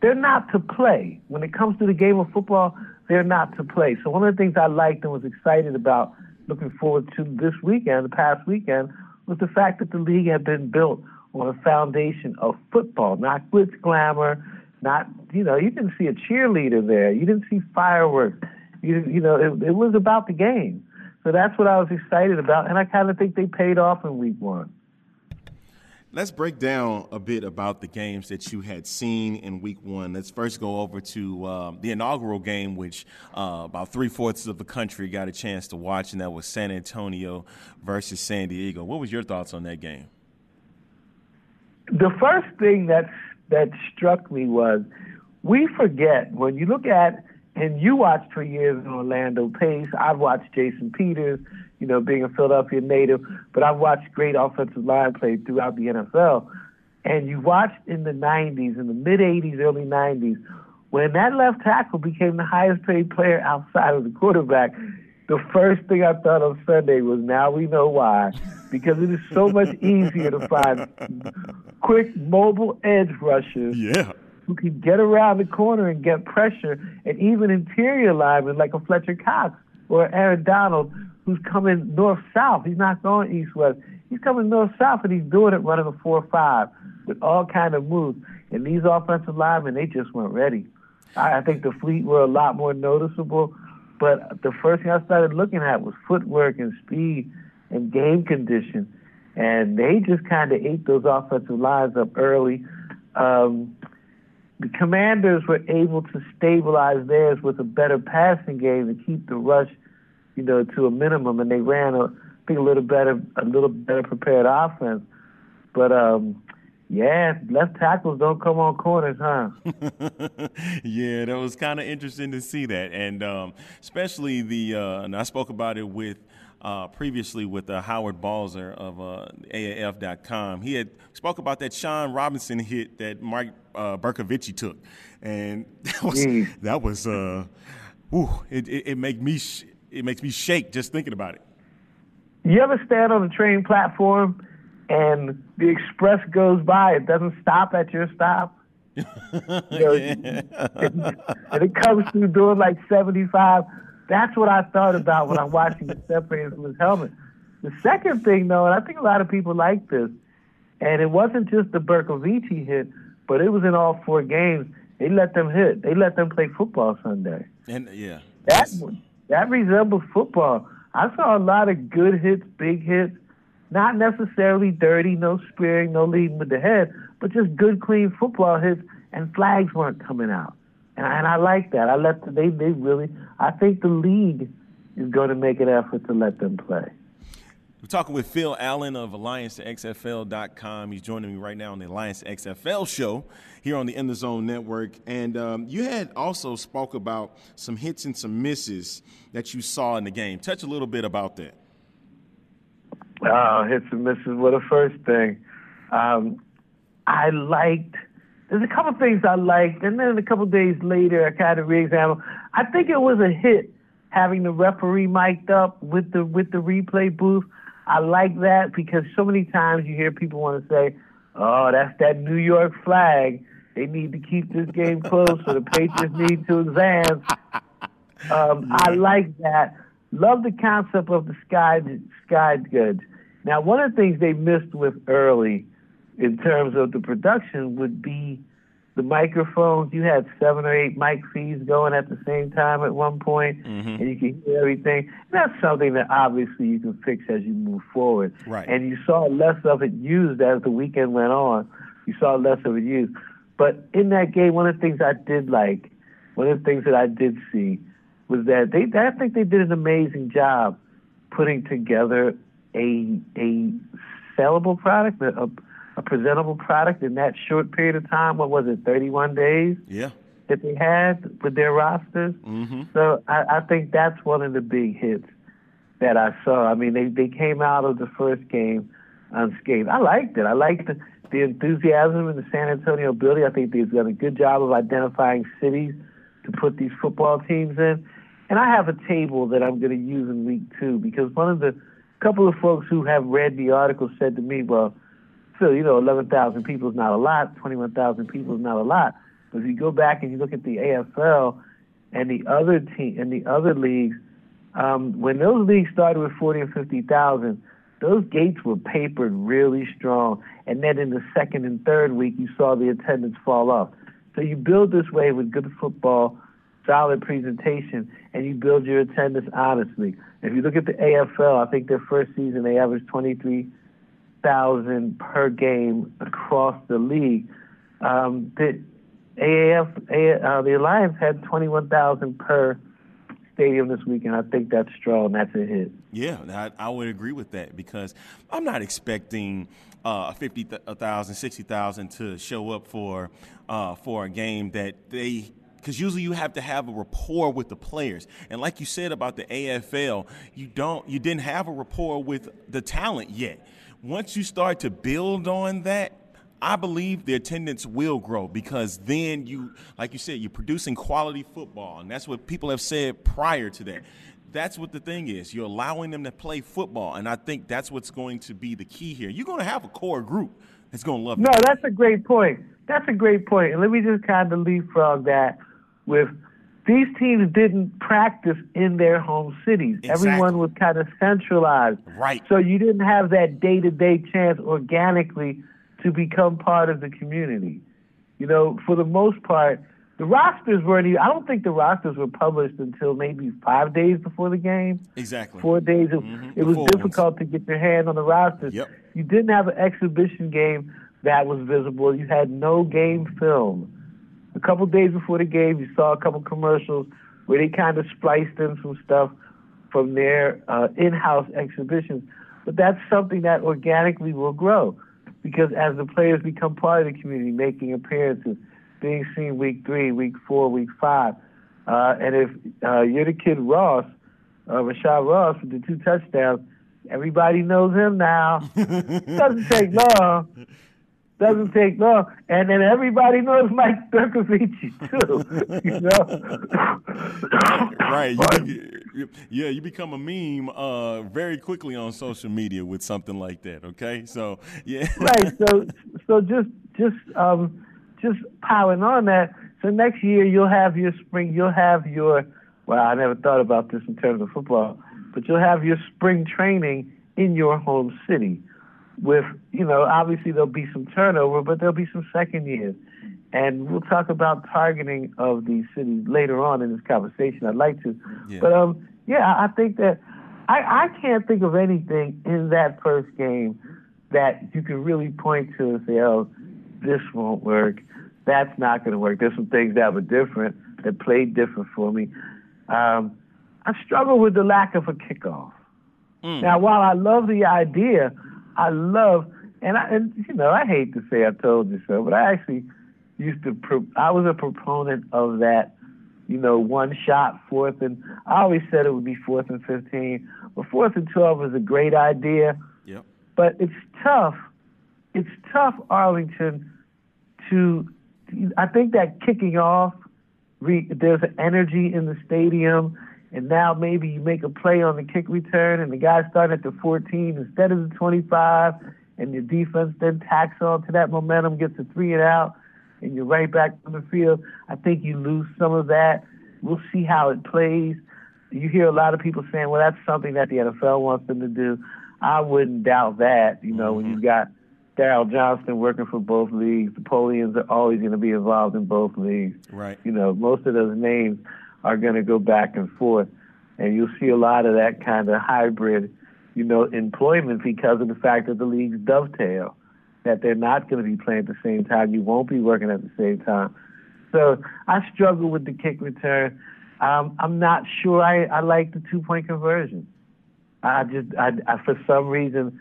[SPEAKER 14] they're not to play. When it comes to the game of football, they're not to play. So one of the things I liked and was excited about looking forward to this weekend, the past weekend, was the fact that the league had been built on a foundation of football, not glitz glamour, not you know you didn't see a cheerleader there you didn't see fireworks you you know it, it was about the game so that's what i was excited about and i kind of think they paid off in week one
[SPEAKER 3] Let's break down a bit about the games that you had seen in week one. Let's first go over to um, the inaugural game, which uh, about three fourths of the country got a chance to watch, and that was San Antonio versus San Diego. What was your thoughts on that game?
[SPEAKER 14] The first thing that that struck me was we forget when you look at and you watched for years in Orlando Pace. I've watched Jason Peters, you know, being a Philadelphia native, but I've watched great offensive line play throughout the NFL. And you watched in the 90s, in the mid 80s, early 90s, when that left tackle became the highest paid player outside of the quarterback. The first thing I thought on Sunday was now we know why. Because it is so much easier to find quick mobile edge rushers
[SPEAKER 3] Yeah.
[SPEAKER 14] who can get around the corner and get pressure, and even interior linemen like a Fletcher Cox or Aaron Donald, who's coming north south. He's not going east west. He's coming north south, and he's doing it running a four five with all kind of moves. And these offensive linemen, they just weren't ready. I, I think the fleet were a lot more noticeable, but the first thing I started looking at was footwork and speed and game condition and they just kind of ate those offensive lines up early. Um, the Commanders were able to stabilize theirs with a better passing game and keep the rush, you know, to a minimum, and they ran a, I think a little better, a little better prepared offense. But um, yeah, left tackles don't come on corners, huh?
[SPEAKER 3] yeah, that was kind of interesting to see that, and um, especially the. Uh, and I spoke about it with uh, previously with uh, Howard Balzer of uh, AAF.com. He had spoke about that Sean Robinson hit that Mike uh, Bercovici took, and that was
[SPEAKER 14] Mm.
[SPEAKER 3] that was uh, whew, it, it, it make me sh- it makes me shake just thinking about it.
[SPEAKER 14] You ever stand on a train platform and the express goes by, it doesn't stop at your stop? You know, and it comes through doing like 75. That's what I thought about when I'm watching the separated from his helmet. The second thing, though, and I think a lot of people like this, and it wasn't just the Bercovici hit, but it was in all four games. They let them hit. They let them play football Sunday.
[SPEAKER 3] And yeah,
[SPEAKER 14] That that resembles football. I saw a lot of good hits, big hits, not necessarily dirty, no spearing, no leading with the head, but just good, clean football hits, and flags weren't coming out. And I, and I like that. I let the, they they really. I think the league is going to make an effort to let them play.
[SPEAKER 3] We're talking with Phil Allen of AllianceXFL.com. He's joining me right now on the Alliance XFL show here on the In the Zone Network. And um, you had also spoke about some hits and some misses that you saw in the game. Touch a little bit about that.
[SPEAKER 14] Oh, hits and misses were the first thing. Um, I liked. There's a couple things I liked, and then a couple days later, I kind of re-examined. I think it was a hit having the referee mic'd up with the with the replay booth. I like that because so many times you hear people want to say, "Oh, that's that New York flag. They need to keep this game close, so the Patriots need to advance." Um, I like that. Love the concept of the sky sky goods. Now, one of the things they missed with early, in terms of the production, would be the microphones. You had seven or eight mic feeds going at the same time at one point,
[SPEAKER 3] Mm-hmm.
[SPEAKER 14] and you could hear everything. That's something that obviously you can fix as you move forward.
[SPEAKER 3] Right.
[SPEAKER 14] And you saw less of it used as the weekend went on. You saw less of it used. But in that game, one of the things I did like, one of the things that I did see, was that they. I think they did an amazing job putting together a a sellable product, a, a presentable product in that short period of time. What was it, 31 days
[SPEAKER 3] Yeah.
[SPEAKER 14] that they had with their rosters?
[SPEAKER 3] Mm-hmm.
[SPEAKER 14] So I, I think that's one of the big hits that I saw. I mean, they, they came out of the first game unscathed. I liked it. I liked the, the enthusiasm in the San Antonio building. I think they've done a good job of identifying cities to put these football teams in. And I have a table that I'm going to use in week two because one of the couple of folks who have read the article said to me, well, Phil, you know, 11,000 people is not a lot, 21,000 people is not a lot. But if you go back and you look at the AFL and the other team and the other leagues, um, when those leagues started with 40 or 50,000, those gates were papered really strong. And then in the second and third week, you saw the attendance fall off. So you build this way with good football, solid presentation, and you build your attendance honestly. If you look at the AFL, I think their first season they averaged 23,000 per game across the league. Um, the AAF, uh, the Alliance had 21,000 per stadium this weekend. I think that's strong. That's a hit.
[SPEAKER 3] Yeah, I, I would agree with that because I'm not expecting uh, 50,000, 60,000 to show up for uh, for a game that they because usually you have to have a rapport with the players. And like you said about the AFL, you don't you didn't have a rapport with the talent yet. Once you start to build on that, I believe the attendance will grow because then you, like you said, you're producing quality football, and that's what people have said prior to that. That's what the thing is. You're allowing them to play football, and I think that's what's going to be the key here. You're going to have a core group that's going to love.
[SPEAKER 14] No, that's a great point. That's a great point. And let me just kind of leapfrog that with these teams didn't practice in their home cities.
[SPEAKER 3] Exactly.
[SPEAKER 14] Everyone was kind of centralized.
[SPEAKER 3] Right.
[SPEAKER 14] So you didn't have that day to day chance organically to become part of the community. You know, for the most part, the rosters weren't even, I don't think the rosters were published until maybe five days before the game.
[SPEAKER 3] Exactly.
[SPEAKER 14] Four days. It,
[SPEAKER 3] Mhm.
[SPEAKER 14] it was difficult to get your hand on the rosters.
[SPEAKER 3] Yep.
[SPEAKER 14] You didn't have an exhibition game that was visible. You had no game film. A couple days before the game, you saw a couple commercials where they kind of spliced in some stuff from their uh, in-house exhibitions. But that's something that organically will grow because as the players become part of the community, making appearances, being seen week three, week four, week five, uh, and if uh, you're the kid Ross, uh, Rashad Ross with the two touchdowns, everybody knows him now. Doesn't take long. Doesn't take long, and then everybody knows Mike Bercovici too. You know,
[SPEAKER 3] right. You, yeah, you become a meme uh, very quickly on social media with something like that. Okay, so yeah.
[SPEAKER 14] right. So, so just just um, just piling on that. So next year you'll have your spring. You'll have your. Well, I never thought about this in terms of football, but you'll have your spring training in your home city. With you know, obviously there'll be some turnover, but there'll be some second years, and we'll talk about targeting of these cities later on in this conversation. I'd like to,
[SPEAKER 3] Yeah.
[SPEAKER 14] but um, yeah, I think that I I can't think of anything in that first game that you can really point to and say, oh, this won't work. That's not going to work. There's some things that were different, that played different for me. Um, I struggle with the lack of a kickoff. Now, while I love the idea, I love, and I, and you know, I hate to say I told you so, but I actually used to, pro- I was a proponent of that, you know, one shot fourth and, I always said it would be fourth and 15, but fourth and 12 is a great idea,
[SPEAKER 3] Yep.
[SPEAKER 14] but it's tough. It's tough, Arlington, to, I think that kicking off, re, there's an energy in the stadium, and now maybe you make a play on the kick return, and the guy starting at the 14 instead of the 25, and your defense then tacks on to that momentum, gets a three and out, and you're right back on the field. I think you lose some of that. We'll see how it plays. You hear a lot of people saying, well, that's something that the NFL wants them to do. I wouldn't doubt that, you know, when mm-hmm. you've got Daryl Johnston working for both leagues. the Napoleons are always going to be involved in both leagues.
[SPEAKER 3] Right.
[SPEAKER 14] You know, most of those names are going to go back and forth, and you'll see a lot of that kind of hybrid, you know, employment because of the fact that the leagues dovetail, that they're not going to be playing at the same time. You won't be working at the same time. So I struggle with the kick return. Um, I'm not sure I, I like the two point conversion. I just, I, I, for some reason,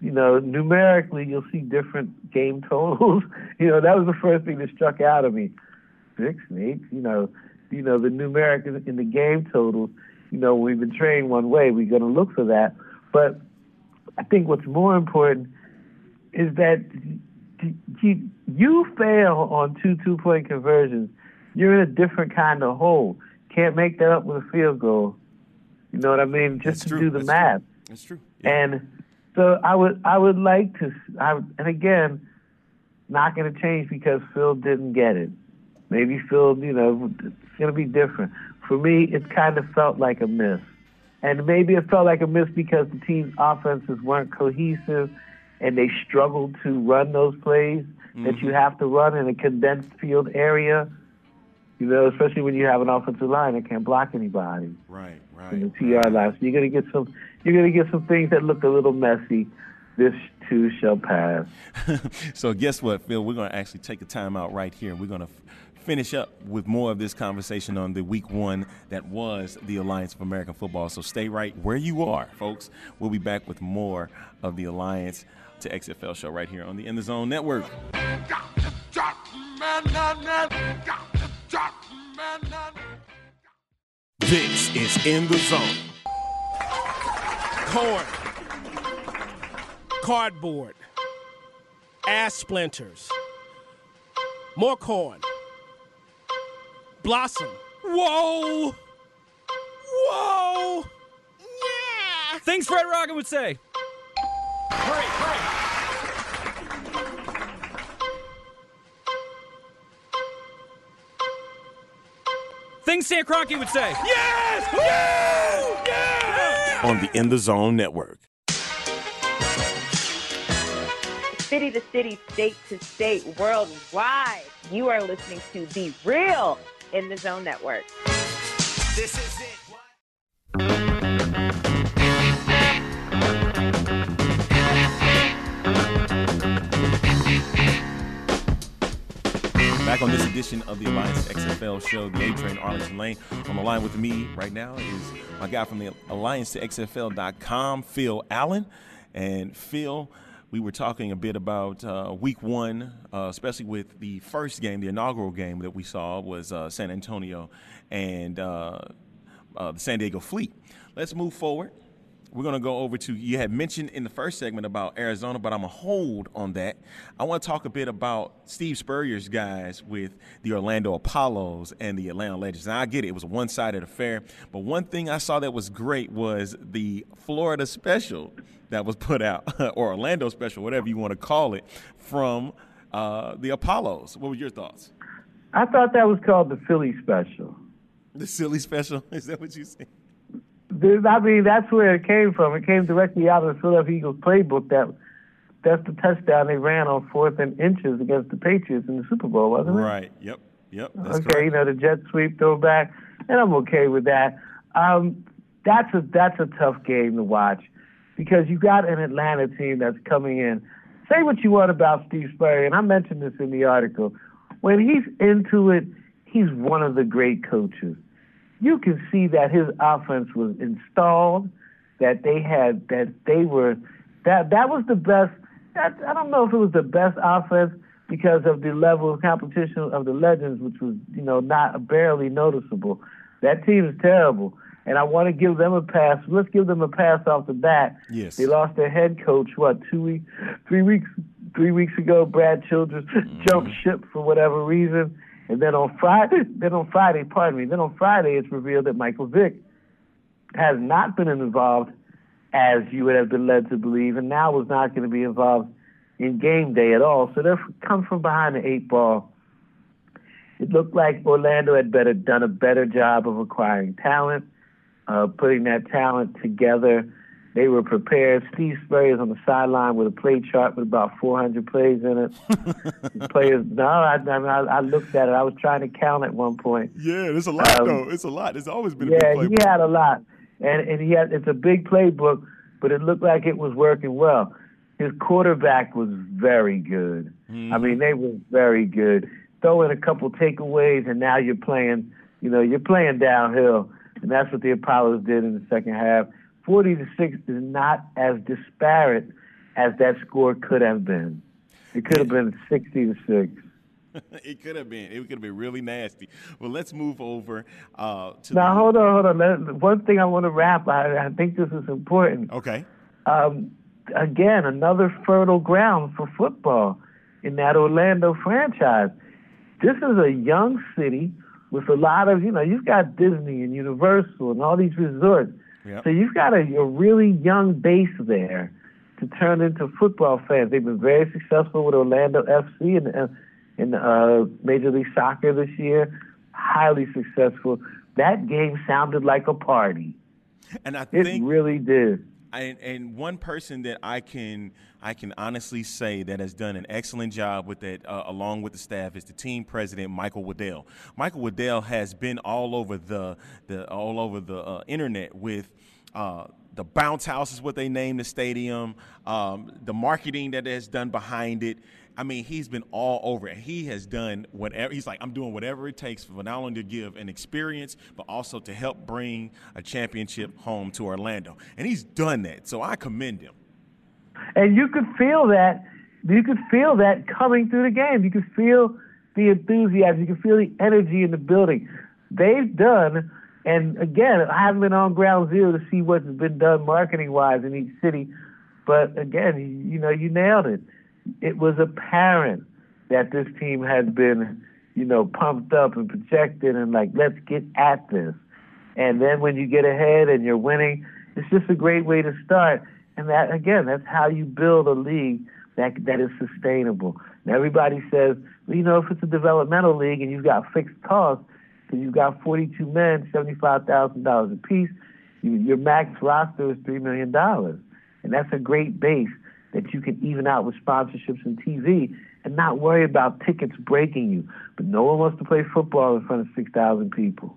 [SPEAKER 14] you know, numerically, you'll see different game totals. you know, that was the first thing that struck out of me. Six eight, you know, you know, the numeric in, the game totals, you know, we've been trained one way, we're going to look for that. But I think what's more important is that you, you fail on two two point conversions, you're in a different kind of hole. Can't make that up with a field goal. You know what I mean? Just
[SPEAKER 3] That's
[SPEAKER 14] to
[SPEAKER 3] true.
[SPEAKER 14] do the
[SPEAKER 3] That's
[SPEAKER 14] math.
[SPEAKER 3] True. That's true.
[SPEAKER 14] And so I would I would like to I, and again, not going to change because Phil didn't get it. Maybe Phil, you know, it's going to be different. For me, it kind of felt like a miss, and maybe it felt like a miss because the team's offenses weren't cohesive, and they struggled to run those plays that you mm-hmm. have to run in a condensed field area. You know, especially when you have an offensive line that can't block anybody
[SPEAKER 3] Right, right.
[SPEAKER 14] in the TR line. So you're gonna get some you're gonna get some things that look a little messy. This too shall pass.
[SPEAKER 3] so guess what, Phil? We're going to actually take a timeout right here, and we're going to f- finish up with more of this conversation on the week one that was the Alliance of American Football. So stay right where you are, folks. We'll be back with more of the Alliance to XFL show right here on the In the Zone Network.
[SPEAKER 8] This is In the Zone.
[SPEAKER 10] corn, cardboard, ass splinters, more corn, blossom.
[SPEAKER 15] Whoa! Whoa! Yeah! Things Fred Rogan would say.
[SPEAKER 10] Hurry, hurry.
[SPEAKER 15] Things Sam Kroenke would say.
[SPEAKER 10] Yes! Yeah! Yeah!
[SPEAKER 8] on the In the Zone Network.
[SPEAKER 16] City to city, state to state, worldwide. You are listening to the real in the Zone Network.
[SPEAKER 2] This is it.
[SPEAKER 3] Back on this edition of the Alliance XFL show, the A Train Arlington Lane. On the line with me right now is my guy from the Alliance to XFL.com, Phil Allen. And Phil, we were talking a bit about uh, week one, uh, especially with the first game, the inaugural game that we saw was uh, San Antonio and uh, uh, the San Diego Fleet. Let's move forward. We're going to go over to, you had mentioned in the first segment about Arizona, but I'm going to hold on that. I want to talk a bit about Steve Spurrier's guys with the Orlando Apollos and the Atlanta Legends. And I get it, it was a one sided affair. But one thing I saw that was great was the Florida special that was put out, or Orlando special, whatever you want to call it, from uh, the Apollos. What were your thoughts?
[SPEAKER 14] I thought that was called the Philly special.
[SPEAKER 3] The silly special? Is that what you said?
[SPEAKER 14] I mean, that's where it came from. It came directly out of the Philadelphia Eagles playbook. That that's the touchdown they ran on fourth and inches against the Patriots in the Super Bowl, wasn't it?
[SPEAKER 3] Right. Yep. Yep. That's
[SPEAKER 14] okay,
[SPEAKER 3] correct.
[SPEAKER 14] you know the jet sweep throwback, and I'm okay with that. Um, that's a that's a tough game to watch because you got an Atlanta team that's coming in. Say what you want about Steve Spurrier, and I mentioned this in the article. When he's into it, he's one of the great coaches. You can see that his offense was installed, that they had that they were that that was the best. That, I don't know if it was the best offense because of the level of competition of the legends, which was you know not barely noticeable. That team is terrible, and I want to give them a pass. Let's give them a pass off the bat.
[SPEAKER 3] Yes.
[SPEAKER 14] They lost their head coach what two weeks, three weeks, three weeks ago. Brad Childress mm-hmm. jumped ship for whatever reason, and then on Friday, then on Friday, pardon me, then on Friday it's revealed that Michael Vick has not been involved as you would have been led to believe, and now was not going to be involved in game day at all. So they're come from behind the eight ball. It looked like Orlando had better done a better job of acquiring talent, uh, putting that talent together, They were prepared. Steve Spurrier is on the sideline with a play chart with about 400 plays in it. players, no, I, I, I looked at it. I was trying to count at one point.
[SPEAKER 3] Yeah, there's a lot
[SPEAKER 14] Um,
[SPEAKER 3] though. It's a lot. It's always been a
[SPEAKER 14] Yeah, he had a lot, and and he had. It's a big playbook, but it looked like it was working well. His quarterback was very good. I mean, they were very good. Throw in a couple takeaways, and now you're playing. You know, you're playing downhill, and that's what the Apollos did in the second half. Forty to six is not as disparate as that score could have been. It could have been sixty to six.
[SPEAKER 3] it could have been. It could have been really nasty. Well, let's move over uh, to
[SPEAKER 14] Now
[SPEAKER 3] the,
[SPEAKER 14] hold on, hold on. Let- One thing I want to wrap. I, I think this is important.
[SPEAKER 3] Okay.
[SPEAKER 14] Um, again, another fertile ground for football in that Orlando franchise. This is a young city with a lot of, you know, you've got Disney and Universal and all these resorts.
[SPEAKER 3] Yep.
[SPEAKER 14] So you've got a, a really young base there to turn into football fans. They've been very successful with Orlando FC in, uh, in uh, Major League Soccer this year. Highly successful. That game sounded like a party.
[SPEAKER 3] And I think It
[SPEAKER 14] really did.
[SPEAKER 3] And, and one person that I can I can honestly say that has done an excellent job with that, uh, along with the staff, is the team president Michael Waddell. Michael Waddell has been all over the the all over the uh, internet with. Uh, the bounce house is what they named the stadium. Um, the marketing that has done behind it. I mean, he's been all over it. He has done whatever. He's like, I'm doing whatever it takes for not only to give an experience, but also to help bring a championship home to Orlando. And he's done that. So I commend him.
[SPEAKER 14] and you could feel that. You could feel that coming through the game. You could feel the enthusiasm. You could feel the energy in the building. They've done, and again, I haven't been on ground zero to see what's been done marketing wise in each city, but again, you, know, you nailed it. It was apparent that this team had been, you know, pumped up and projected and like, let's get at this. And then when you get ahead and you're winning, it's just a great way to start. And that again, that's how you build a league that that is sustainable. And everybody says, well, you know, if it's a developmental league and you've got fixed costs, because you've got 42 men, seventy-five thousand dollars apiece, you, your max roster is three million dollars, and that's a great base that you can even out with sponsorships and TV and not worry about tickets breaking you. But no one wants to play football in front of 6,000 people.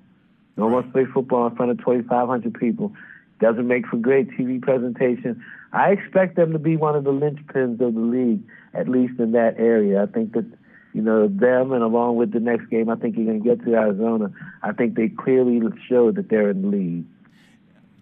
[SPEAKER 14] No one wants to play football in front of 2,500 people. Doesn't make for great TV presentation. I expect them to be one of the linchpins of the league, at least in that area. I think that, you know, them and along with the next game, I think you're going to get to Arizona. I think they clearly showed that they're in the league.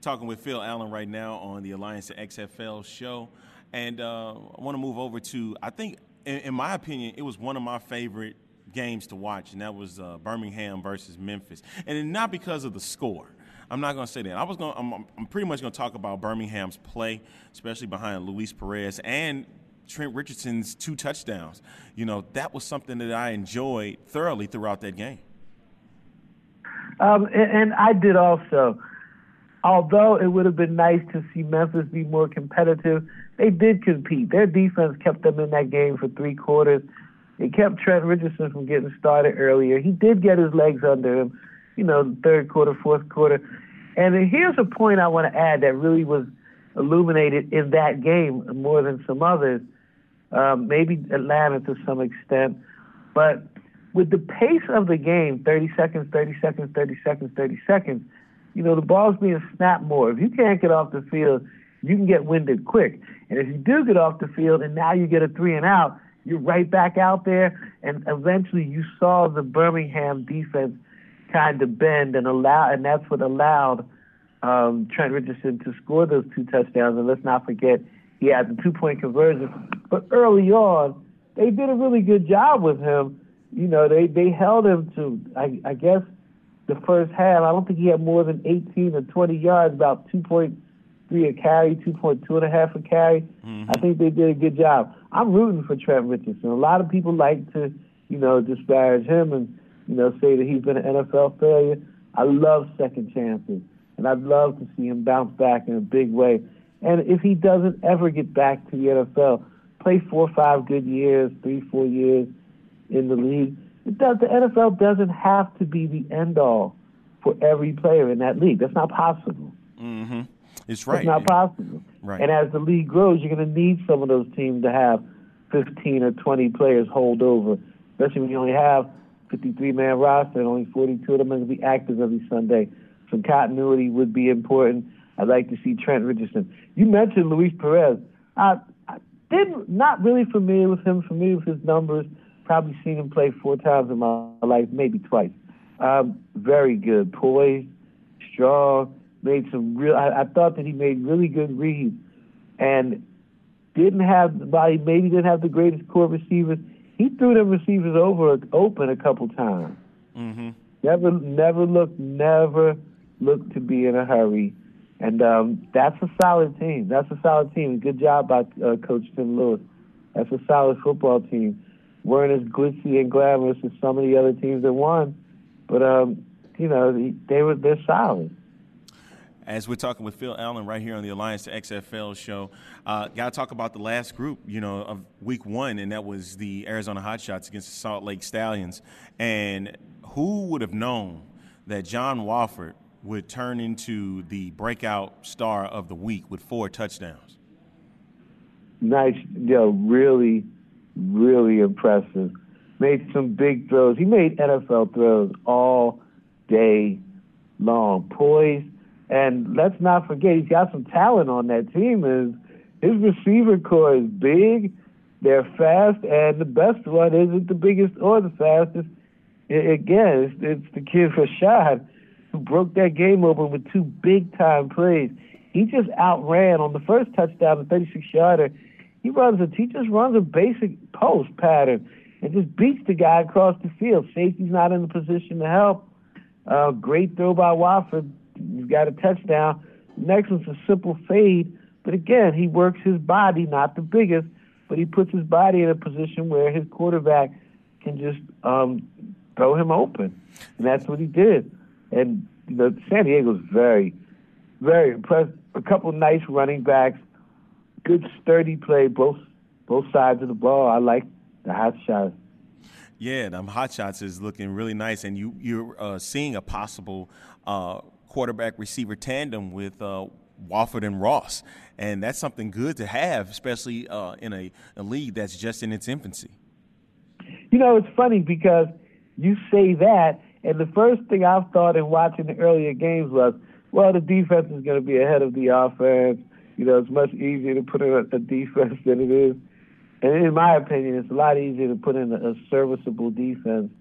[SPEAKER 3] Talking with Phil Allen right now on the Alliance to XFL show. And uh, I want to move over to, I think, in, in my opinion, it was one of my favorite games to watch, and that was uh, Birmingham versus Memphis. And not because of the score. I'm not going to say that. I was going. I'm, I'm pretty much going to talk about Birmingham's play, especially behind Luis Perez and Trent Richardson's two touchdowns. You know, that was something that I enjoyed thoroughly throughout that game.
[SPEAKER 14] Um, and, and I did also. Although it would have been nice to see Memphis be more competitive, they did compete. Their defense kept them in that game for three quarters. It kept Trent Richardson from getting started earlier. He did get his legs under him, you know, third quarter, fourth quarter. And here's a point I want to add that really was illuminated in that game more than some others, um, maybe Atlanta to some extent. But with the pace of the game 30 seconds, 30 seconds, 30 seconds, 30 seconds you know, the ball's being snapped more. If you can't get off the field, you can get winded quick. And if you do get off the field and now you get a three and out, you're right back out there. And eventually you saw the Birmingham defense kind of bend and allow, and that's what allowed um, Trent Richardson to score those two touchdowns. And let's not forget, he had the two point conversion. But early on, they did a really good job with him. You know, they, they held him to, I, I guess, the first half. I don't think he had more than 18 or 20 yards, about 2.3 a carry, 2.2 and a half a carry. I think they did a good job. I'm rooting for Trent Richardson. A lot of people like to, you know, disparage him and, you know, say that he's been an NFL failure. I love second chances, and I'd love to see him bounce back in a big way. And if he doesn't ever get back to the NFL, play four or five good years, three, four years in the league, it does. The NFL doesn't have to be the end all for every player in that league. That's not possible.
[SPEAKER 3] Mm-hmm. It's right.
[SPEAKER 14] It's not possible.
[SPEAKER 3] Right.
[SPEAKER 14] And as the league grows, you're going to need some of those teams to have 15 or 20 players hold over, especially when you only have 53 man roster and only 42 of them are going to be active every Sunday. Some continuity would be important. I'd like to see Trent Richardson. You mentioned Luis Perez. I, I didn't not really familiar with him, familiar with his numbers. Probably seen him play four times in my life, maybe twice. Um, very good, poised, strong. Made some real. I, I thought that he made really good reads, and didn't have. While he maybe didn't have the greatest core receivers, he threw them receivers over open a couple times.
[SPEAKER 3] Mm-hmm.
[SPEAKER 14] Never, never looked, never looked to be in a hurry, and um, that's a solid team. That's a solid team. Good job by uh, Coach Tim Lewis. That's a solid football team. weren't as glitzy and glamorous as some of the other teams that won, but um, you know they were they're solid.
[SPEAKER 3] As we're talking with Phil Allen right here on the Alliance to XFL show, uh, got to talk about the last group, you know, of week one, and that was the Arizona Hotshots against the Salt Lake Stallions. And who would have known that John Wolford would turn into the breakout star of the week with four touchdowns?
[SPEAKER 14] Nice, know, really, really impressive. Made some big throws. He made NFL throws all day long. Poised and let's not forget, he's got some talent on that team. Is his receiver core is big, they're fast, and the best one isn't the biggest or the fastest. again, it's, it's the kid Rashad who broke that game open with two big time plays. He just outran on the first touchdown, the 36 yarder. He runs a he just runs a basic post pattern and just beats the guy across the field. Safety's not in the position to help. Uh, great throw by Wolford He's got a touchdown. Next one's a simple fade, but again, he works his body, not the biggest, but he puts his body in a position where his quarterback can just um, throw him open, and that's what he did. And you know, San Diego's very, very impressed. A couple nice running backs, good sturdy play, both both sides of the ball. I like the hot shots.
[SPEAKER 3] Yeah, the hot shots is looking really nice, and you you're uh, seeing a possible uh, quarterback receiver tandem with uh, Wolford and Ross, and that's something good to have, especially uh, in a, a league that's just in its infancy.
[SPEAKER 14] You know, it's funny because you say that, and the first thing I've thought in watching the earlier games was, well, the defense is going to be ahead of the offense. You know, it's much easier to put in a, a defense than it is. And in my opinion, it's a lot easier to put in a, a serviceable defense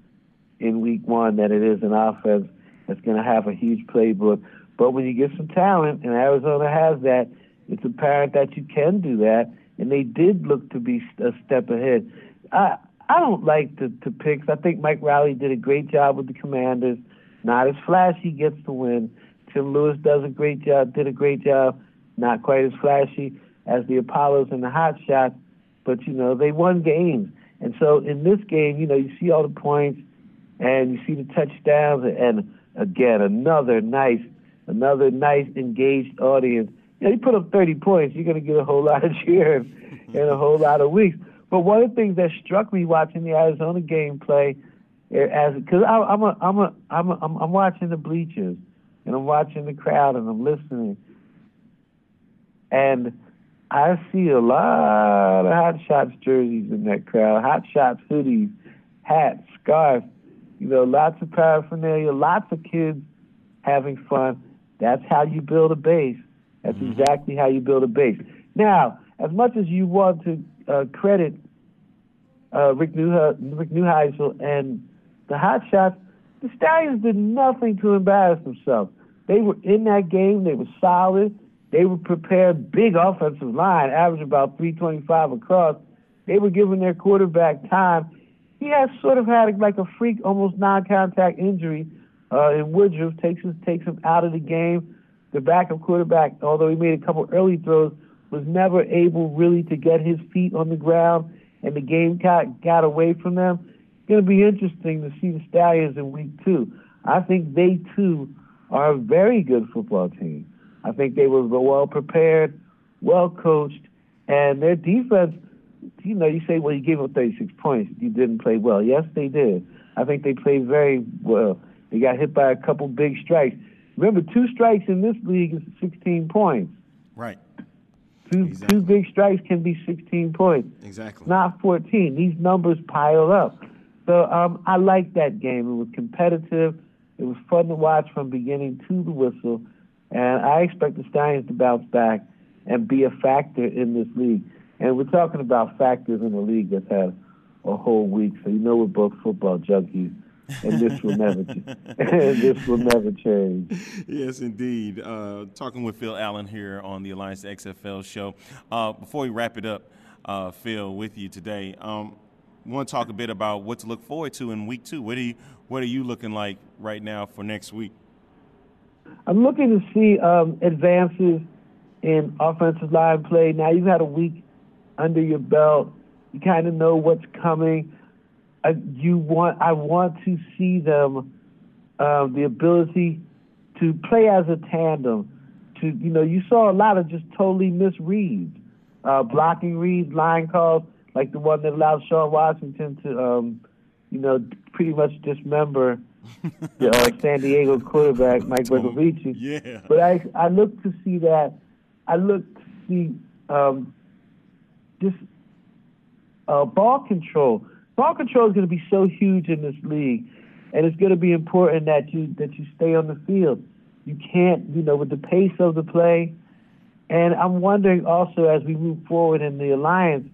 [SPEAKER 14] in week one than it is an offense that's going to have a huge playbook. But when you get some talent, and Arizona has that, it's apparent that you can do that. And they did look to be a step ahead. I I don't like the, the picks. I think Mike Riley did a great job with the Commanders. Not as flashy, gets the win. Tim Lewis does a great job, did a great job. Not quite as flashy as the Apollos and the Hot Shots, but you know they won games. And so in this game, you know you see all the points, and you see the touchdowns, and again, another nice, another nice engaged audience. You know, you put up 30 points, you're going to get a whole lot of cheers in a whole lot of weeks. But one of the things that struck me watching the Arizona game play, eh, as because I'm a, I'm a, I'm a, I'm, I'm watching the bleachers and I'm watching the crowd and I'm listening, and I see a lot of Hot Shots jerseys in that crowd, Hot Shots hoodies, hats, scarves you know, lots of paraphernalia, lots of kids having fun. That's how you build a base. That's mm-hmm. exactly how you build a base. Now, as much as you want to uh, credit uh, Rick, Neuhe- Rick Neuheisel and the Hot Shots, the Stallions did nothing to embarrass themselves. They were in that game. They were solid. They were prepared. Big offensive line, average about 325 across. They were giving their quarterback time he has sort of had like a freak, almost non-contact injury uh, in Woodrum. Takes him takes him out of the game. The backup quarterback, although he made a couple early throws, was never able really to get his feet on the ground, and the game got got away from them. It's going to be interesting to see the Stallions in week two. I think they too are a very good football team. I think they were well prepared, well coached, and their defense you know, you say, well, you gave up 36 points. You didn't play well. Yes, they did. I think they played very well. They got hit by a couple big strikes. Remember, two strikes in this league is 16 points.
[SPEAKER 3] Right.
[SPEAKER 14] Two
[SPEAKER 3] Exactly.
[SPEAKER 14] two big strikes can be 16 points.
[SPEAKER 3] Exactly.
[SPEAKER 14] Not 14. These numbers pile up. So um, I like that game. It was competitive. It was fun to watch from beginning to the whistle, and I expect the Stallions to bounce back and be a factor in this league. And we're talking about factors in the league that's had a whole week, so you know we're both football junkies, and this will never, this will never change.
[SPEAKER 3] yes, indeed. Uh, talking with Phil Allen here on the Alliance XFL show. Uh, before we wrap it up, uh, Phil, with you today, um, we want to talk a bit about what to look forward to in week two. What are you What are you looking like right now for next week?
[SPEAKER 14] I'm looking to see um, advances in offensive line play. Now you've had a week under your belt. You kind of know what's coming. Uh, you want I want to see them uh, the ability to play as a tandem. To you know, you saw a lot of just totally misreads, uh, blocking reads, line calls, like the one that allowed Shaan Washington to, um, you know, pretty much dismember the uh, San Diego quarterback Mike Bercovici.
[SPEAKER 3] Yeah.
[SPEAKER 14] But I I look to see that. I look to see um, just uh, ball control. Ball control is going to be so huge in this league, and it's going to be important that you that you stay on the field. You can't, you know, with the pace of the play. And I'm wondering also as we move forward in the alliance,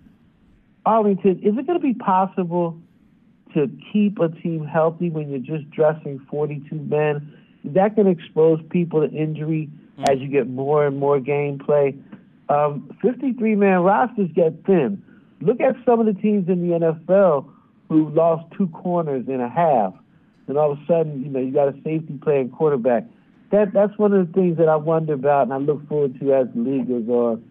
[SPEAKER 14] Arlington, is it going to be possible to keep a team healthy when you're just dressing 42 men? Is that going to expose people to injury as you get more and more gameplay? Um, 53 man rosters get thin. Look at some of the teams in the NFL who lost two corners in a half, and all of a sudden, you know, you got a safety playing quarterback. That that's one of the things that I wonder about, and I look forward to as the league goes on,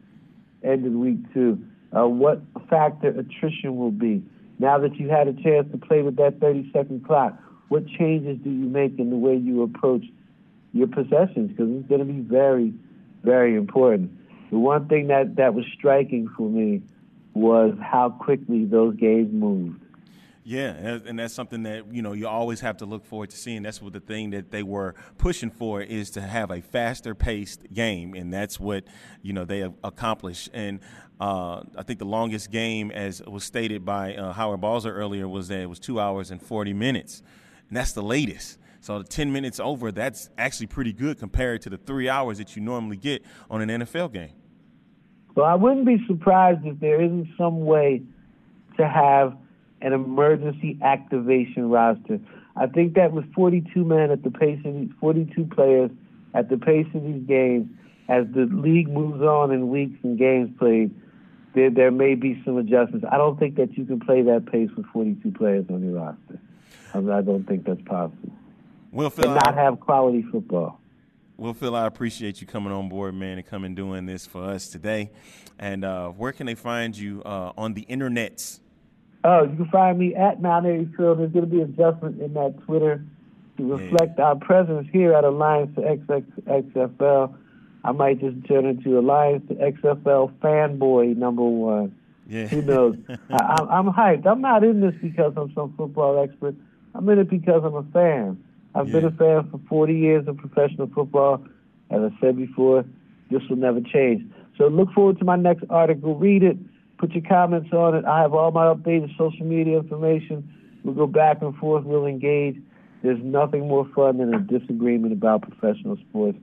[SPEAKER 14] end of week two. Uh, what factor attrition will be now that you had a chance to play with that 30 second clock? What changes do you make in the way you approach your possessions? Because it's going to be very, very important. The one thing that, that was striking for me was how quickly those games moved.
[SPEAKER 3] Yeah, and that's something that you know you always have to look forward to seeing. That's what the thing that they were pushing for is to have a faster paced game, and that's what you know they accomplished. And uh, I think the longest game, as was stated by uh, Howard Balzer earlier, was that it was two hours and forty minutes, and that's the latest. So the ten minutes over, that's actually pretty good compared to the three hours that you normally get on an NFL game.
[SPEAKER 14] Well, I wouldn't be surprised if there isn't some way to have an emergency activation roster. I think that with 42 men at the pace of these 42 players at the pace of these games, as the league moves on in weeks and games played, there there may be some adjustments. I don't think that you can play that pace with 42 players on your roster. I, mean, I don't think that's possible.
[SPEAKER 3] We'll Phil,
[SPEAKER 14] and not have quality football.
[SPEAKER 3] Well, Phil, I appreciate you coming on board, man, and coming doing this for us today. And uh, where can they find you uh, on the internets?
[SPEAKER 14] Oh, you can find me at Mount Airy Phil. There's going to be adjustment in that Twitter to reflect our presence here at Alliance to XXXFL. I might just turn into Alliance to XFL fanboy number one.
[SPEAKER 3] Yeah.
[SPEAKER 14] Who knows? I, I'm hyped. I'm not in this because I'm some football expert. I'm in it because I'm a fan. I've been a fan for 40 years of professional football. As I said before, this will never change. So look forward to my next article. Read it. Put your comments on it. I have all my updated social media information. We'll go back and forth. We'll engage. There's nothing more fun than a disagreement about professional sports,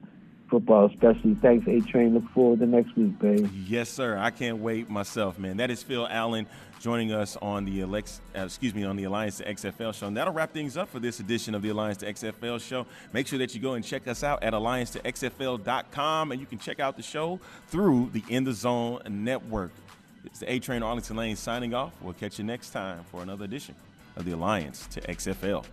[SPEAKER 14] football especially. Thanks, A Train. Look forward to next week, baby.
[SPEAKER 3] Yes, sir. I can't wait myself, man. That is Phil Allen joining us on the Alex, uh, excuse me, on the Alliance to XFL show. And that'll wrap things up for this edition of the Alliance to XFL show. Make sure that you go and check us out at alliance to XFL.com, and you can check out the show through the In the Zone network. It's the A Train Arlington Lane signing off. We'll catch you next time for another edition of the Alliance to XFL.